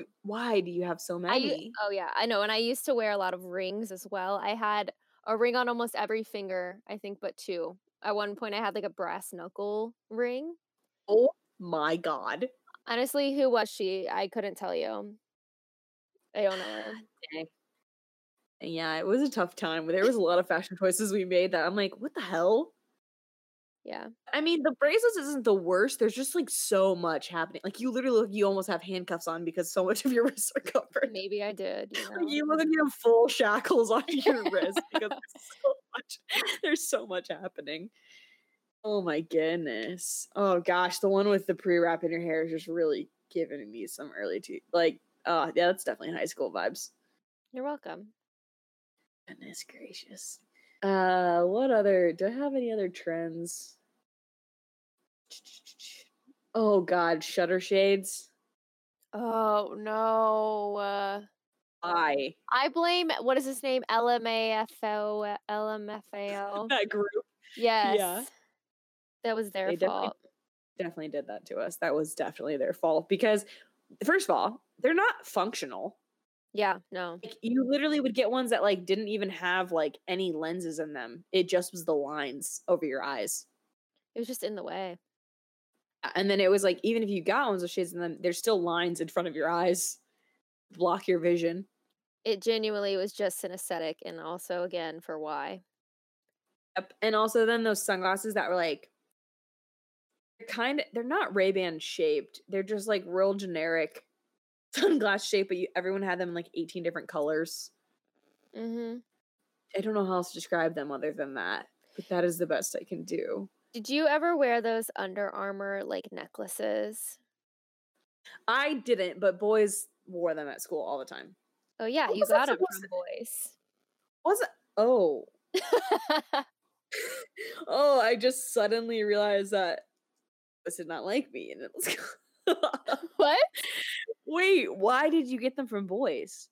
Uh, why do you have so I many? oh yeah, I know. And I used to wear a lot of rings as well. I had a ring on almost every finger, I think, but two. At one point, I had like a brass knuckle ring. Oh my god. Honestly, who was she? I couldn't tell you. I don't know. Yeah, it was a tough time. There was a lot of fashion choices we made that I'm like, what the hell? Yeah. I mean, the bracelets isn't the worst. There's just like so much happening. Like you literally look, you almost have handcuffs on because so much of your <laughs> wrists are covered. Maybe I did. You Like, you look like you have full shackles on <laughs> your wrist <laughs> because there's so much. There's so much happening. Oh my goodness. Oh gosh, the one with the pre-wrap in your hair is just really giving me some early te- like. Oh yeah, that's definitely high school vibes. You're welcome. Goodness gracious. Uh, what other? Do I have any other trends? Oh God, shutter shades. Oh no. Uh, I I blame what is his name? LMAFO LMFAO. <laughs> that group Yes. Yeah. That was their They definitely- fault. definitely did that to us. That was definitely their fault because, first of all, they're not functional. Yeah, no. Like, you literally would get ones that like didn't even have like any lenses in them. It just was the lines over your eyes. It was just in the way. And then it was like even if you got ones with shades in them, there's still lines in front of your eyes, block your vision. It genuinely was just an aesthetic and also again for why. Yep. And also then those sunglasses that were like they're kind of they're not Ray-Ban shaped. They're just like real generic sunglass shape, but you, everyone had them in like 18 different colors. Mm-hmm. I don't know how else to describe them other than that. But that is the best I can do. Did you ever wear those Under Armour like necklaces? I didn't, but boys wore them at school all the time. Oh yeah, What you got them from boys. <laughs> Was it? Oh. <laughs> oh, I just suddenly realized that this did not like me. And it was <laughs> what? Wait, why did you get them from boys?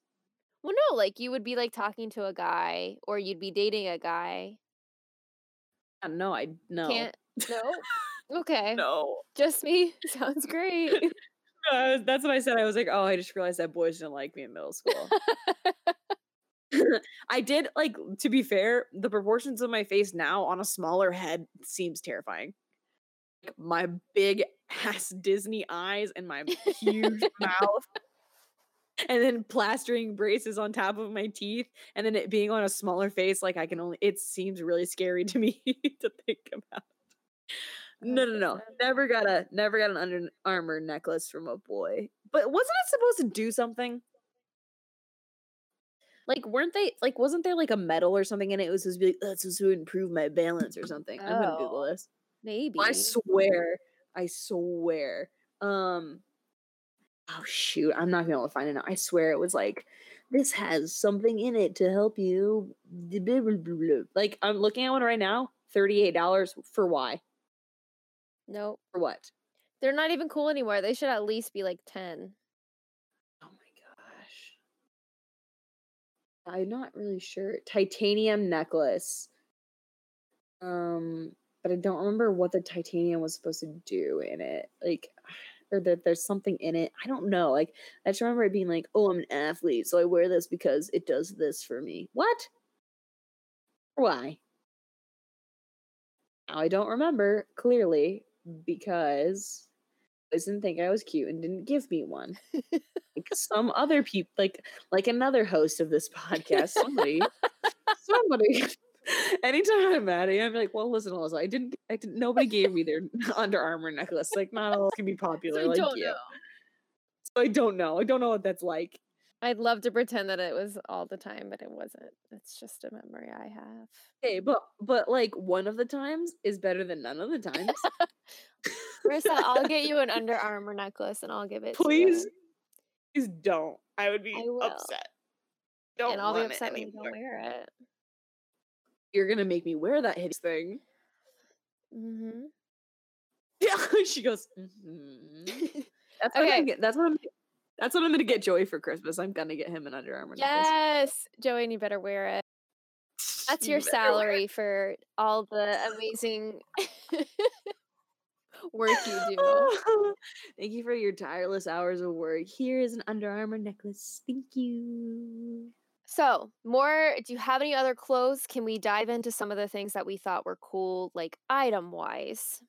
Well, no, like you would be like talking to a guy or you'd be dating a guy. Uh, No, I no. Can't. No. Okay. No. Just me. <laughs> Sounds great. <laughs> No, was- that's what I said. I was like, oh, I just realized that boys didn't like me in middle school. <laughs> I did like to be fair, the proportions of my face now on a smaller head seems terrifying. Like, my big ass Disney eyes and my huge <laughs> mouth. And then plastering braces on top of my teeth, and then it being on a smaller face, like I can only it seems really scary to <laughs> me to think about. No, no, no. Never got a never got an Under Armour necklace from a boy. But wasn't it supposed to do something? Like, weren't they like? Wasn't there like a medal or something in it? It was supposed to be like, that's supposed to improve my balance or something. I'm gonna Google Oh. this. Maybe. I swear, I swear. Um, oh shoot, I'm not gonna be able to find it now. I swear it was like, this has something in it to help you. blah, blah, blah, blah, blah." Like, I'm looking at one right now. Thirty-eight dollars for why? Nope. For what? They're not even cool anymore. They should at least be like 10. Oh my gosh. I'm not really sure. Titanium necklace. Um, but I don't remember what the titanium was supposed to do in it. Like or that there's something in it. I don't know. Like I just remember it being like, "Oh, I'm an athlete, so I wear this because it does this for me." What? Why? Now I don't remember clearly because I didn't think I was cute and didn't give me one. like some other people, like like another host of this <laughs> podcast, somebody, somebody. <laughs> Anytime I'm mad at you, I'm like, well, listen, Alyssa, I didn't, I didn't, nobody gave me their <laughs> Under Armour necklace. Like, not all can be popular. I like don't you. know. So I don't know. I don't know what that's like. I'd love to pretend that it was all the time, but it wasn't. It's just a memory I have. Okay, but but like one of the times is better than none of the times. <laughs> Marissa, I'll get you an Under Armour necklace and I'll give it Please, to you. please don't. I would be I upset. Don't And I'll be upset when you don't wear it. You're gonna make me wear that hideous thing. Mm-hmm. Yeah, <laughs> she goes. "Mhm." <laughs> That's what Okay. I'm get, That's what I'm. That's what I'm gonna get Joey for Christmas. I'm gonna get him an Under Armour necklace. Yes, Joey, and you better wear it. That's You your salary for all the amazing <laughs> work you do. Thank you for your tireless hours of work. Here is an Under Armour necklace. Thank you. So, more, do you have any other clothes? Can we dive into some of the things that we thought were cool, like item wise?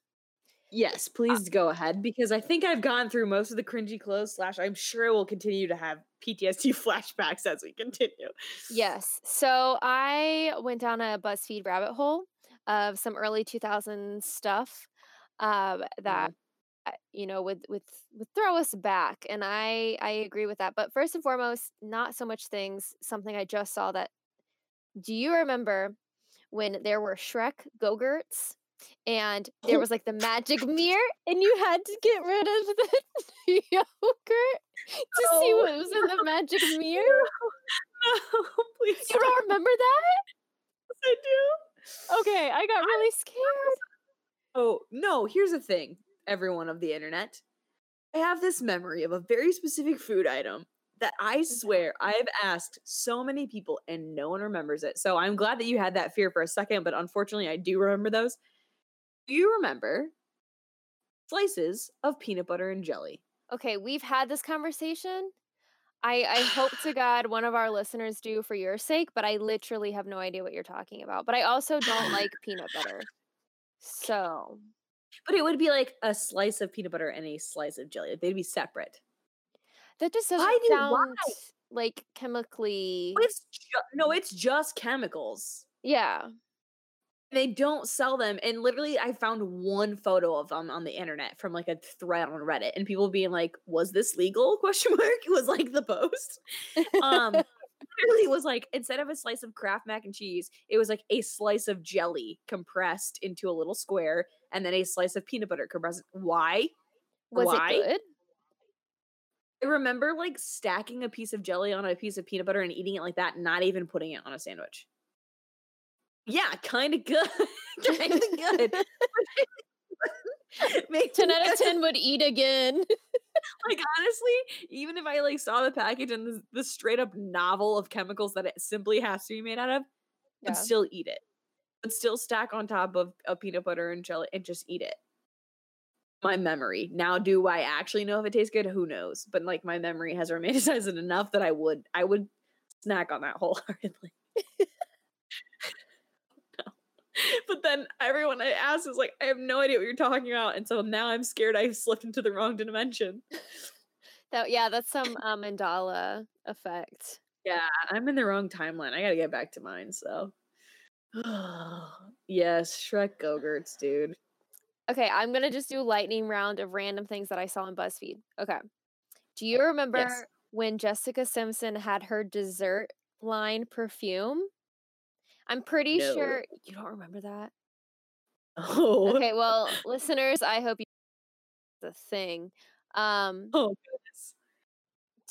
Yes, please go ahead because I think I've gone through most of the cringy clothes. Slash, I'm sure I will continue to have PTSD <laughs> flashbacks as we continue. Yes. So, I went down a BuzzFeed rabbit hole of some early 2000s stuff um, that uh, you know would would would throw us back and i i agree with that but first and foremost not so much things something i just saw that do you remember when there were shrek go-gurts and there oh. was like the magic mirror and you had to get rid of the <laughs> yogurt to see what was in the magic <laughs> mirror? No, please. you don't remember that? I do. okay i got really <laughs> scared. Oh, no, here's the thing, everyone of the internet. I have this memory of a very specific food item that I mm-hmm. swear I've asked so many people and no one remembers it. So I'm glad that you had that fear for a second, but unfortunately, I do remember those. Do you remember slices of peanut butter and jelly? okay we've had this conversation I, I hope to <sighs> God one of our listeners do for your sake, but I literally have no idea what you're talking about. But I also don't like peanut butter. <sighs> So But it would be like a slice of peanut butter and a slice of jelly. They'd be separate. that just doesn't Why do- why? sound like chemically. It's ju- no, it's just chemicals. Yeah. they don't sell them and literally i found one photo of them on the internet from like a thread on reddit and people being like was this legal <laughs> question mark was like the post um literally was like instead of a slice of kraft mac and cheese it was like a slice of jelly compressed into a little square and then a slice of peanut butter compressed why Was why? it good? i remember like stacking a piece of jelly on a piece of peanut butter and eating it like that not even putting it on a sandwich yeah kind of good <laughs> kind of good <laughs> <laughs> <laughs> Makes 10 out of 10 would eat again. <laughs> like honestly, even if I like saw the package and the, the straight up novel of chemicals that it simply has to be made out of, Yeah. would still eat it. I'd still stack on top of, of peanut butter and jelly and just eat it. My memory. Now, do I actually know if it tastes good? Who knows? But like my memory has romanticized <laughs> it enough that I would I would snack on that wholeheartedly. <laughs> But then everyone I ask is like, I have no idea what you're talking about, and so now I'm scared I've slipped into the wrong dimension. That yeah, that's some uh, Mandela effect. Yeah, I'm in the wrong timeline. I gotta get back to mine. So, <sighs> yes, Shrek Go-Gurts, dude. Okay, I'm gonna just do lightning round of random things that I saw on BuzzFeed. Okay. Do you remember when Jessica Simpson had her dessert line perfume? I'm pretty No. sure you don't remember that. Oh, Okay, well, <laughs> listeners, I hope you the thing. Um, oh goodness.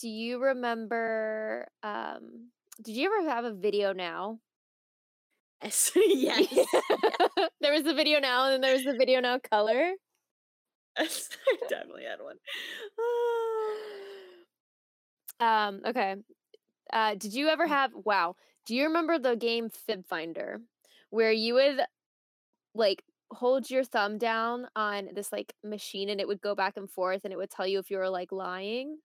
do you remember um did you ever have a VideoNow? <laughs> Yes, yes, <laughs> there was the VideoNow and then there was the VideoNow color. I definitely had one. <sighs> Um, okay. Uh, did you ever have wow? Do you remember the game Fib Finder, where you would like hold your thumb down on this like machine and it would go back and forth and it would tell you if you were like lying?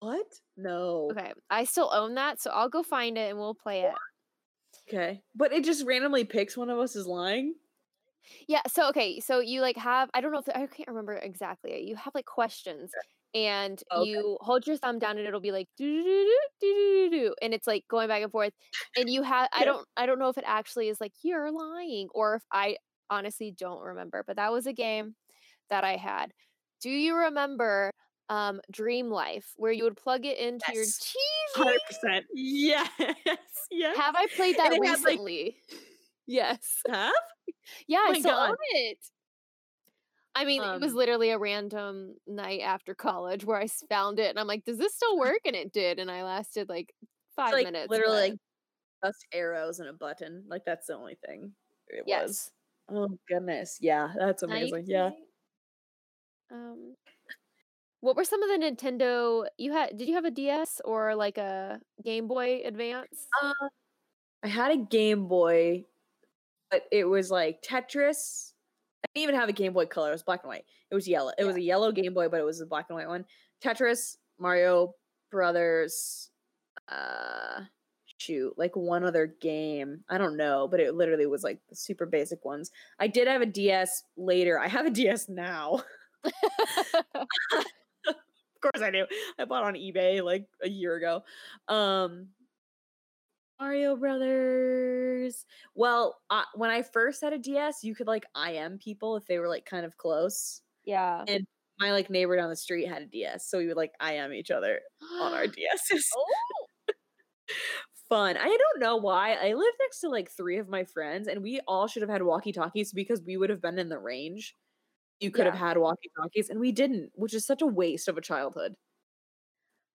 what? No. Okay, I still own that, so I'll go find it and we'll play it. Okay, but it just randomly picks one of us as lying. Yeah, so okay, so you like have I don't know if I can't remember exactly. You have like questions and Okay. you hold your thumb down and it'll be like do do do do do and it's like going back and forth and you have I don't I don't know if it actually is like you're lying or if I honestly don't remember, but that was a game that I had. Do you remember um Dream Life where you would plug it into your Yes. TV? Hundred percent. Yes. <laughs> Yes. Have I played that had, like- recently? yes. Have? Yeah, Oh I still God. own it. I mean, it was Um, literally a random night after college where I found it, and I'm like, "Does this still <laughs> work?" And it did, and I lasted like five It's like minutes. literally but- like just arrows and a button. Like that's the only thing it was. Oh goodness. Yeah, that's amazing. Yeah. Um, what were some of the Nintendo? You had? Did you have a DS or like a Game Boy Advance? Uh, I had a Game Boy, but it was like Tetris. I didn't even have a Game Boy Color. It was black and white. It was yellow. It was a yellow Game Boy, but it was a black and white one. Tetris, Mario Brothers, uh, shoot, like one other game. I don't know, but it literally was like the super basic ones. I did have a DS later. I have a DS now. <laughs> <laughs> of course I do. I bought on eBay like a year ago. Um Mario Brothers. Well, uh, when I first had a DS, you could like IM people if they were like kind of close. Yeah. And my like neighbor down the street had a DS, so we would like IM each other on our <gasps> DSs. oh, <laughs> Fun. I don't know why. I live next to like three of my friends, and we all should have had walkie talkies because we would have been in the range. You could have had walkie talkies, and we didn't, which is such a waste of a childhood.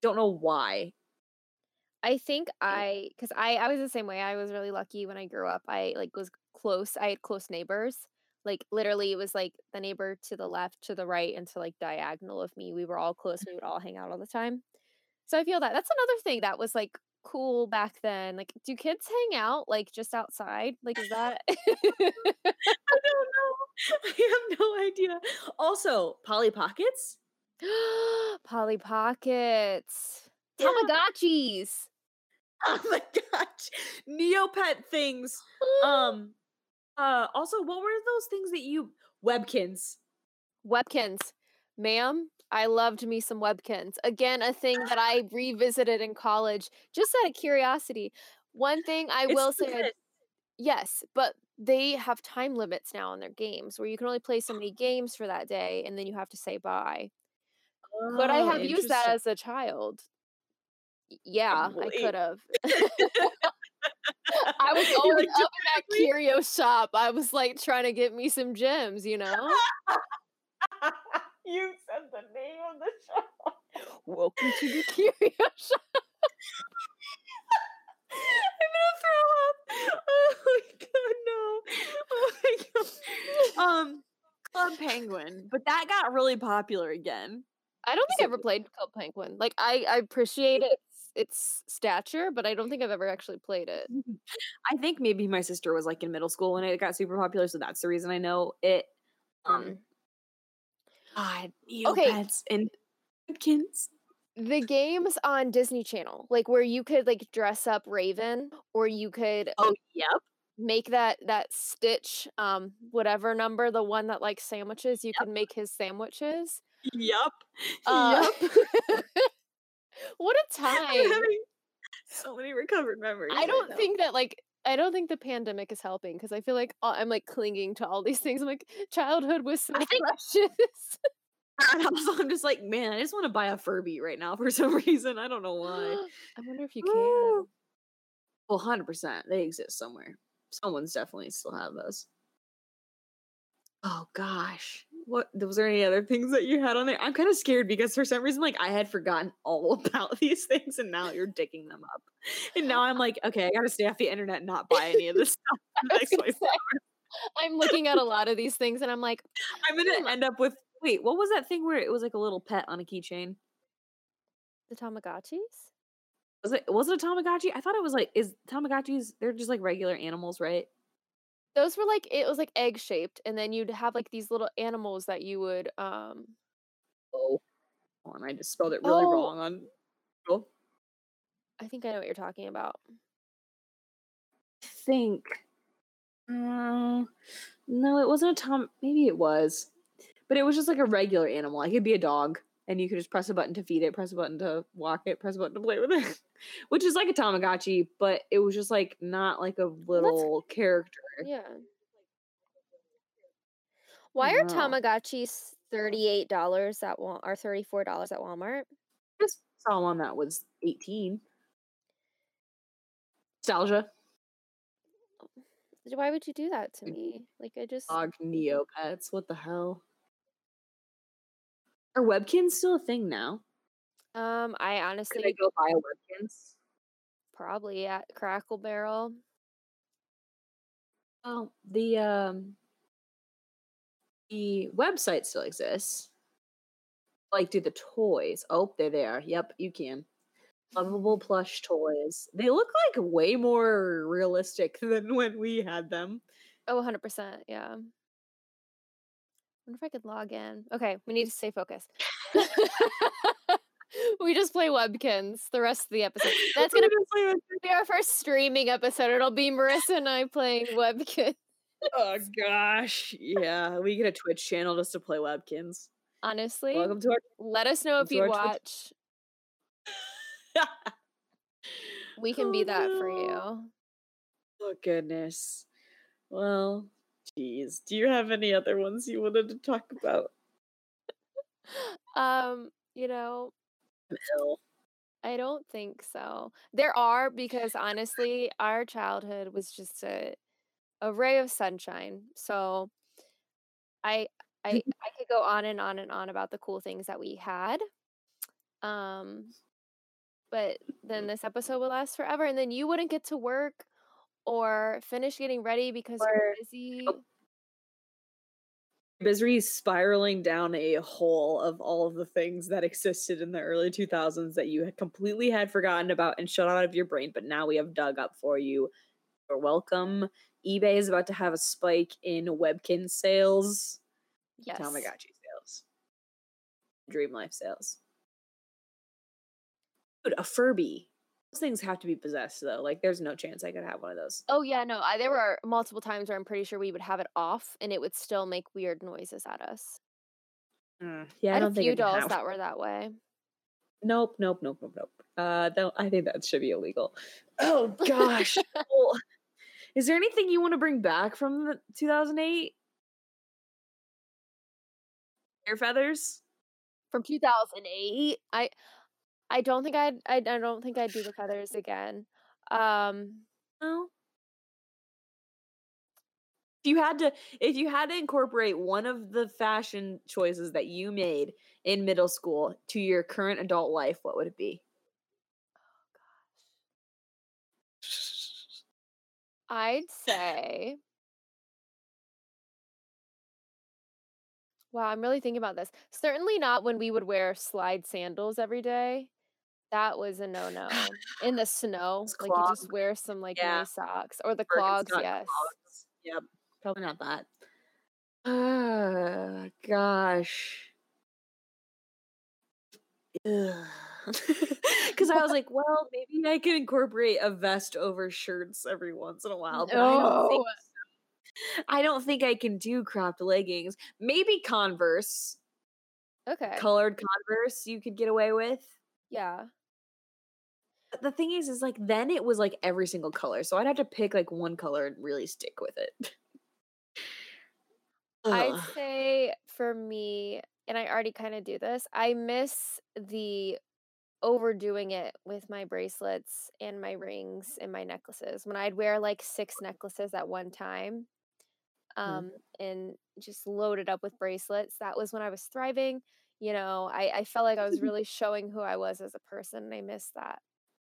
Don't know why. I think mm. I because I I was the same way. I was really lucky when I grew up. I like was close. I had close neighbors. Like literally, it was like the neighbor to the left, to the right, and to like diagonal of me. We were all close. We would all hang out all the time. So I feel that that's another thing that was like cool back then. Like, do kids hang out like just outside? Like, is that? <laughs> I don't know. <laughs> I have no idea. Also, Polly Pockets. <gasps> Polly Pockets. Tamagotchis. <laughs> Oh my gosh. Neopet things. Um uh also what were those things that you Webkinz? Webkinz. Ma'am, I loved me some Webkinz. Again, a thing that I revisited in college just out of curiosity. One thing I It will say, yes, but they have time limits now on their games where you can only play so many games for that day and then you have to say bye. Could I Oh, have used that as a child? Yeah, I could have. <laughs> I was going like, up in that curio shop. I was like trying to get me some gems, you know? <laughs> you said the name of the show. Welcome to the <laughs> curio shop. I'm gonna throw up. Oh my god, no. Oh my god. Um, Club Penguin, but that got really popular again. I don't think I ever played Club Penguin. Like I, I appreciate its its stature, but I don't think I've ever actually played it. I think maybe my sister was like in middle school when it got super popular, so that's the reason I know it. Um. God, Okay. Neopets and Webkinz. The games on Disney Channel, like where you could like dress up Raven, or you could Oh, yep. make that that Stitch, um, whatever number, the one that likes sandwiches. You could make his sandwiches. Yep. <laughs> Uh, yep. <laughs> <laughs> what a I'm time! having <laughs> so many recovered memories. I don't now. think that like I don't think the pandemic is helping because I feel like I'm like clinging to all these things. I'm like childhood was so I think- precious. <laughs> And also, I'm just like, man, I just want to buy a Furby right now for some <laughs> reason. I don't know why. <gasps> I wonder if you can. Well, hundred percent, they exist somewhere. Someone's definitely still have those. Oh gosh, what was there any other things that you had on there? I'm kind of scared because for some reason, like I had forgotten all <laughs> about these things, and now you're digging them up. And now I'm like, okay, I gotta stay off the internet, and not buy any of this stuff. I was <laughs> next gonna 24 say, I'm looking at a lot of these things and I'm like, I'm gonna hmm. end up with wait, what was that thing where it was like a little pet on a keychain? the Tamagotchis? Was it was it a Tamagotchi? I thought it was like is Tamagotchis they're just like regular animals, right? Those were like it was like egg shaped, and then you'd have like these little animals that you would um Oh. Oh, and I just spelled it really Oh. wrong on Google. I think I know what you're talking about. think uh, no, it wasn't a Tom maybe it was. But it was just like a regular animal. Like it'd be a dog. And you could just press a button to feed it, press a button to walk it, press a button to play with it. <laughs> Which is like a Tamagotchi, but it was just like not like a little character. Yeah. Why are Tamagotchis thirty-eight dollars at Wal or thirty-four dollars at Walmart? just saw one that was 18. Nostalgia. Why would you do that to me? Like I just Dog Neopets. What the hell? Are Webkinz still a thing now? um I honestly Could I go buy a Webkinz? probably at Cracker Barrel. Oh, the um the website still exists. Like, do the toys? Oh, there they are. There. Yep, you can. Lovable plush toys. They look like way more realistic than when we had them. Oh, 100%. Yeah. Wonder if I could log in. Okay, we need to stay focused. <laughs> we just play Webkinz the rest of the episode. <laughs> That's going to be our first streaming episode. It'll be Marissa and I playing Webkinz. Oh gosh, yeah. We get a Twitch channel just to play Webkinz. Honestly, Welcome to our. let us know if you watch. <laughs> We can be Oh, that for you. Oh goodness. Well, geez. Do you have any other ones you wanted to talk about? <laughs> Um, you know. I don't think so. There are because honestly, our childhood was just a a ray of sunshine. So I I <laughs> I could go on and on and on about the cool things that we had. Um but then this episode would last forever and then you wouldn't get to work or finish getting ready because you're oh. busy. oh. Misery spiraling down a hole of all of the things that existed in the early 2000s that you had completely had forgotten about and shut out of your brain, but now we have dug up for you. You're welcome. eBay is about to have a spike in Webkinz sales. Yes. Tamagotchi sales. Dream Life sales. Dude, a Furby. Those things have to be possessed though. Like there's no chance I could have one of those. Oh yeah, no. I, there were multiple times where I'm pretty sure we would have it off and it would still make weird noises at us. Yeah, I I had a few dolls that were that way. Nope, nope, nope, nope, nope. Uh, that, I think that should be illegal. <laughs> Oh gosh. Well, is there anything you want to bring back from the 2008? Air feathers? From 2008, I I don't think I'd I, I don't think I'd do the <laughs> feathers again. Um No. If you had to, if you had to incorporate one of the fashion choices that you made in middle school to your current adult life, what would it be? Oh gosh. <laughs> I'd say Wow, I'm really thinking about this. Certainly not when we would wear slide sandals every day. That was a no-no. In the <sighs> snow, like you just wear some like Yeah. nice socks or the clogs, yes. clogs. Yep. Probably not that. Ah, gosh. <sighs> <laughs> Because I was like, well, maybe I can incorporate a vest over shirts every once in a while. But I don't think No. <laughs> I don't think I can do cropped leggings. Maybe Converse, Okay. colored Converse, you could get away with. Yeah. The thing is, is like then it was like every single color, so I'd have to pick like one color and really stick with it. I'd say for me, and I already kind of do this, I miss the overdoing it with my bracelets and my rings and my necklaces. When I'd wear like six necklaces at one time, um, and just loaded up with bracelets, that was when I was thriving. You know, I, I felt like I was <laughs> really showing who I was as a person, and I miss that.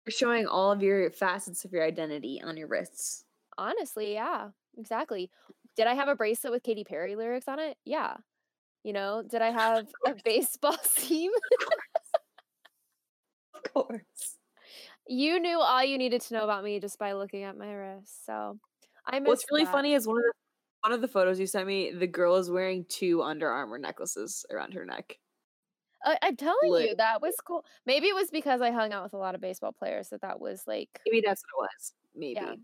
You're showing all of your facets of your identity on your wrists. Honestly, yeah, exactly. Did I have a bracelet with Katy Perry lyrics on it? Yeah. You know, did I <laughs> have a baseball <laughs> team? Of course. you knew all you needed to know about me just by looking at my wrist. So I What's really that. funny is one of the one of the photos you sent me, the girl is wearing two Under Armour necklaces around her neck. I, I'm telling you, that was cool. Maybe it was because I hung out with a lot of baseball players that that was like, Maybe that's what it was. Maybe. Yeah.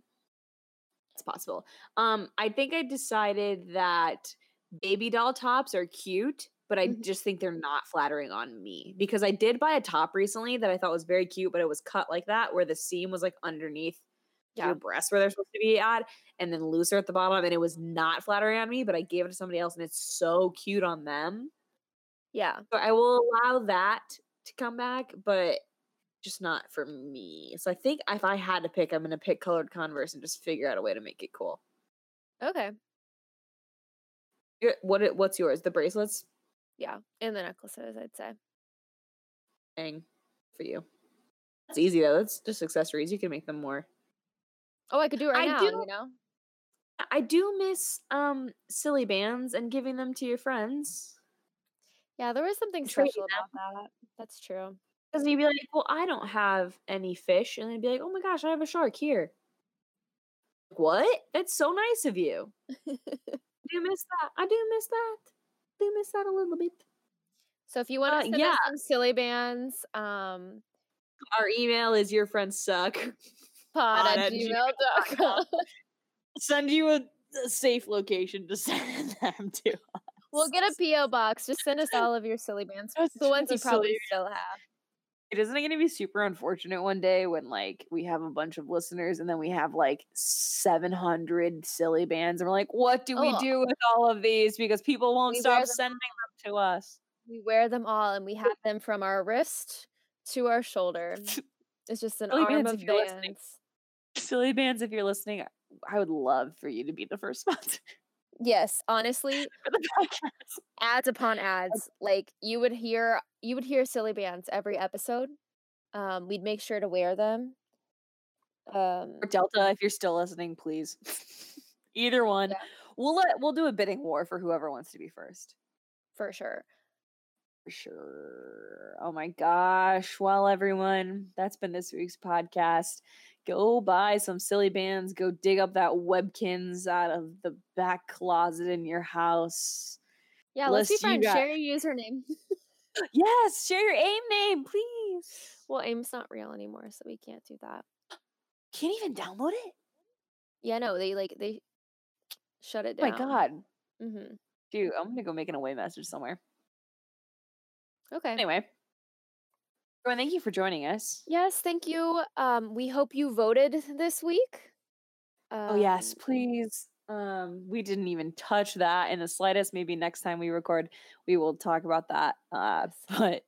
It's possible. Um, I think I decided that baby doll tops are cute, but I Mhm. just think they're not flattering on me because I did buy a top recently that I thought was very cute, but it was cut like that where the seam was like underneath Yeah. your breasts where they're supposed to be at and then looser at the bottom and it was not flattering on me, but I gave it to somebody else and it's so cute on them. Yeah. So I will allow that to come back, but just not for me. So I think if I had to pick, I'm gonna pick colored Converse and just figure out a way to make it cool. Okay. What? What's yours? The bracelets? Yeah. And the necklaces, I'd say. Dang, for you. That's easy though. That's just accessories. You can make them more. Oh, I could do it right I now, do- you know? I do miss um Silly Bandz and giving them to your friends. Yeah, there was something special about that. That's true. Because you'd be like, well, I don't have any fish. And they'd be like, oh my gosh, I have a shark here. What? That's so nice of you. I <laughs> do miss that. I do miss that. I do miss that a little bit. So if you want to Uh, send us yeah. some Silly Bandz, um, Our email is your friends suck. <laughs> pod at gmail.com. Send you a, a safe location to <laughs> send them to. We'll get a P.O. box. Just send us all of your Silly Bandz. the ones you probably still have. It isn't going to be super unfortunate one day when like we have a bunch of listeners and then we have like 700 Silly Bandz and we're like, what do we Oh. do with all of these? Because people won't We stop sending them to us. We wear them all and we have them from our wrist to our shoulder. <laughs> It's just an Silly arm bands of you're listening. bands. Silly Bandz, if you're listening, I would love for you to be the first <laughs> sponsor Yes, <laughs> honestly, for the podcast. ads upon ads. Like you would hear you would hear Silly Bandz every episode. Um, we'd make sure to wear them. Um, Or Delta, if you're still listening, please. <laughs> Either one. Yeah. We'll let we'll do a bidding war for whoever wants to be first. for sure. For sure. Oh my gosh. Well, everyone, that's been this week's podcast. Go buy some Silly Bandz. Go dig up that Webkinz out of the back closet in your house. Yeah, let's be List you friends. got- Share your username. <laughs> Yes, share your AIM name, please. well, AIM's not real anymore, so we can't do that. Can't even download it. Yeah, no, they like they shut it Oh down. my god. Mm-hmm. Dude, I'm gonna go make an away message somewhere. Okay. Anyway. Everyone, thank you for joining us. Yes, thank you. Um, we hope you voted this week. Oh yes, Um, please. Um, we didn't even touch that in the slightest. Maybe next time we record, we will talk about that. Uh, but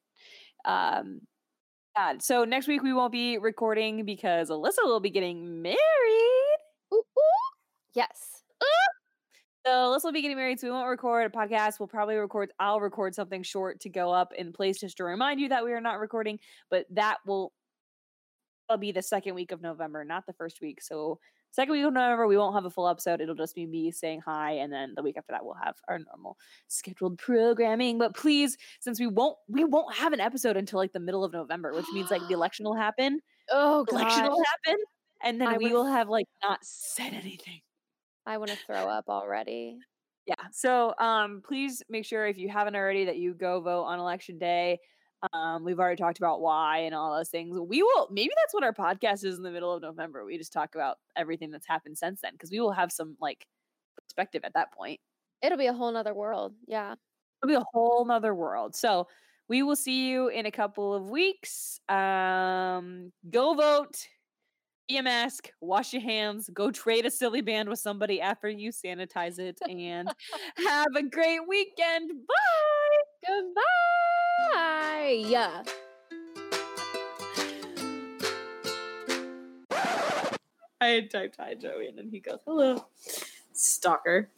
um, yeah. So next week we won't be recording because Alyssa will be getting married. ooh, ooh. Yes. So Alyssa will be getting married, so we won't record a podcast. We'll probably record. I'll record something short to go up in place just to remind you that we are not recording. But that will. That'll be the second week of November, not the first week. So second week of November, we won't have a full episode. It'll just be me saying hi, and then the week after that, we'll have our normal scheduled programming. But please, since we won't, we won't have an episode until like the middle of November, which means like the <gasps> election will happen. Oh Election will happen, and then I we would- will have like not said anything. I want to throw up already. Yeah. So um please make sure if you haven't already that you go vote on election day. Um we've already talked about why and all those things. We will maybe that's what our podcast is in the middle of November. We just talk about everything that's happened since then because we will have some like perspective at that point. It'll be a whole nother world. Yeah. It'll be a whole nother world. So we will see you in a couple of weeks. Um go vote. Be a mask, wash your hands, go trade a silly band with somebody after you sanitize it, and have a great weekend. Bye. Goodbye. Yeah. I typed hi Joey and then he goes, hello. Stalker.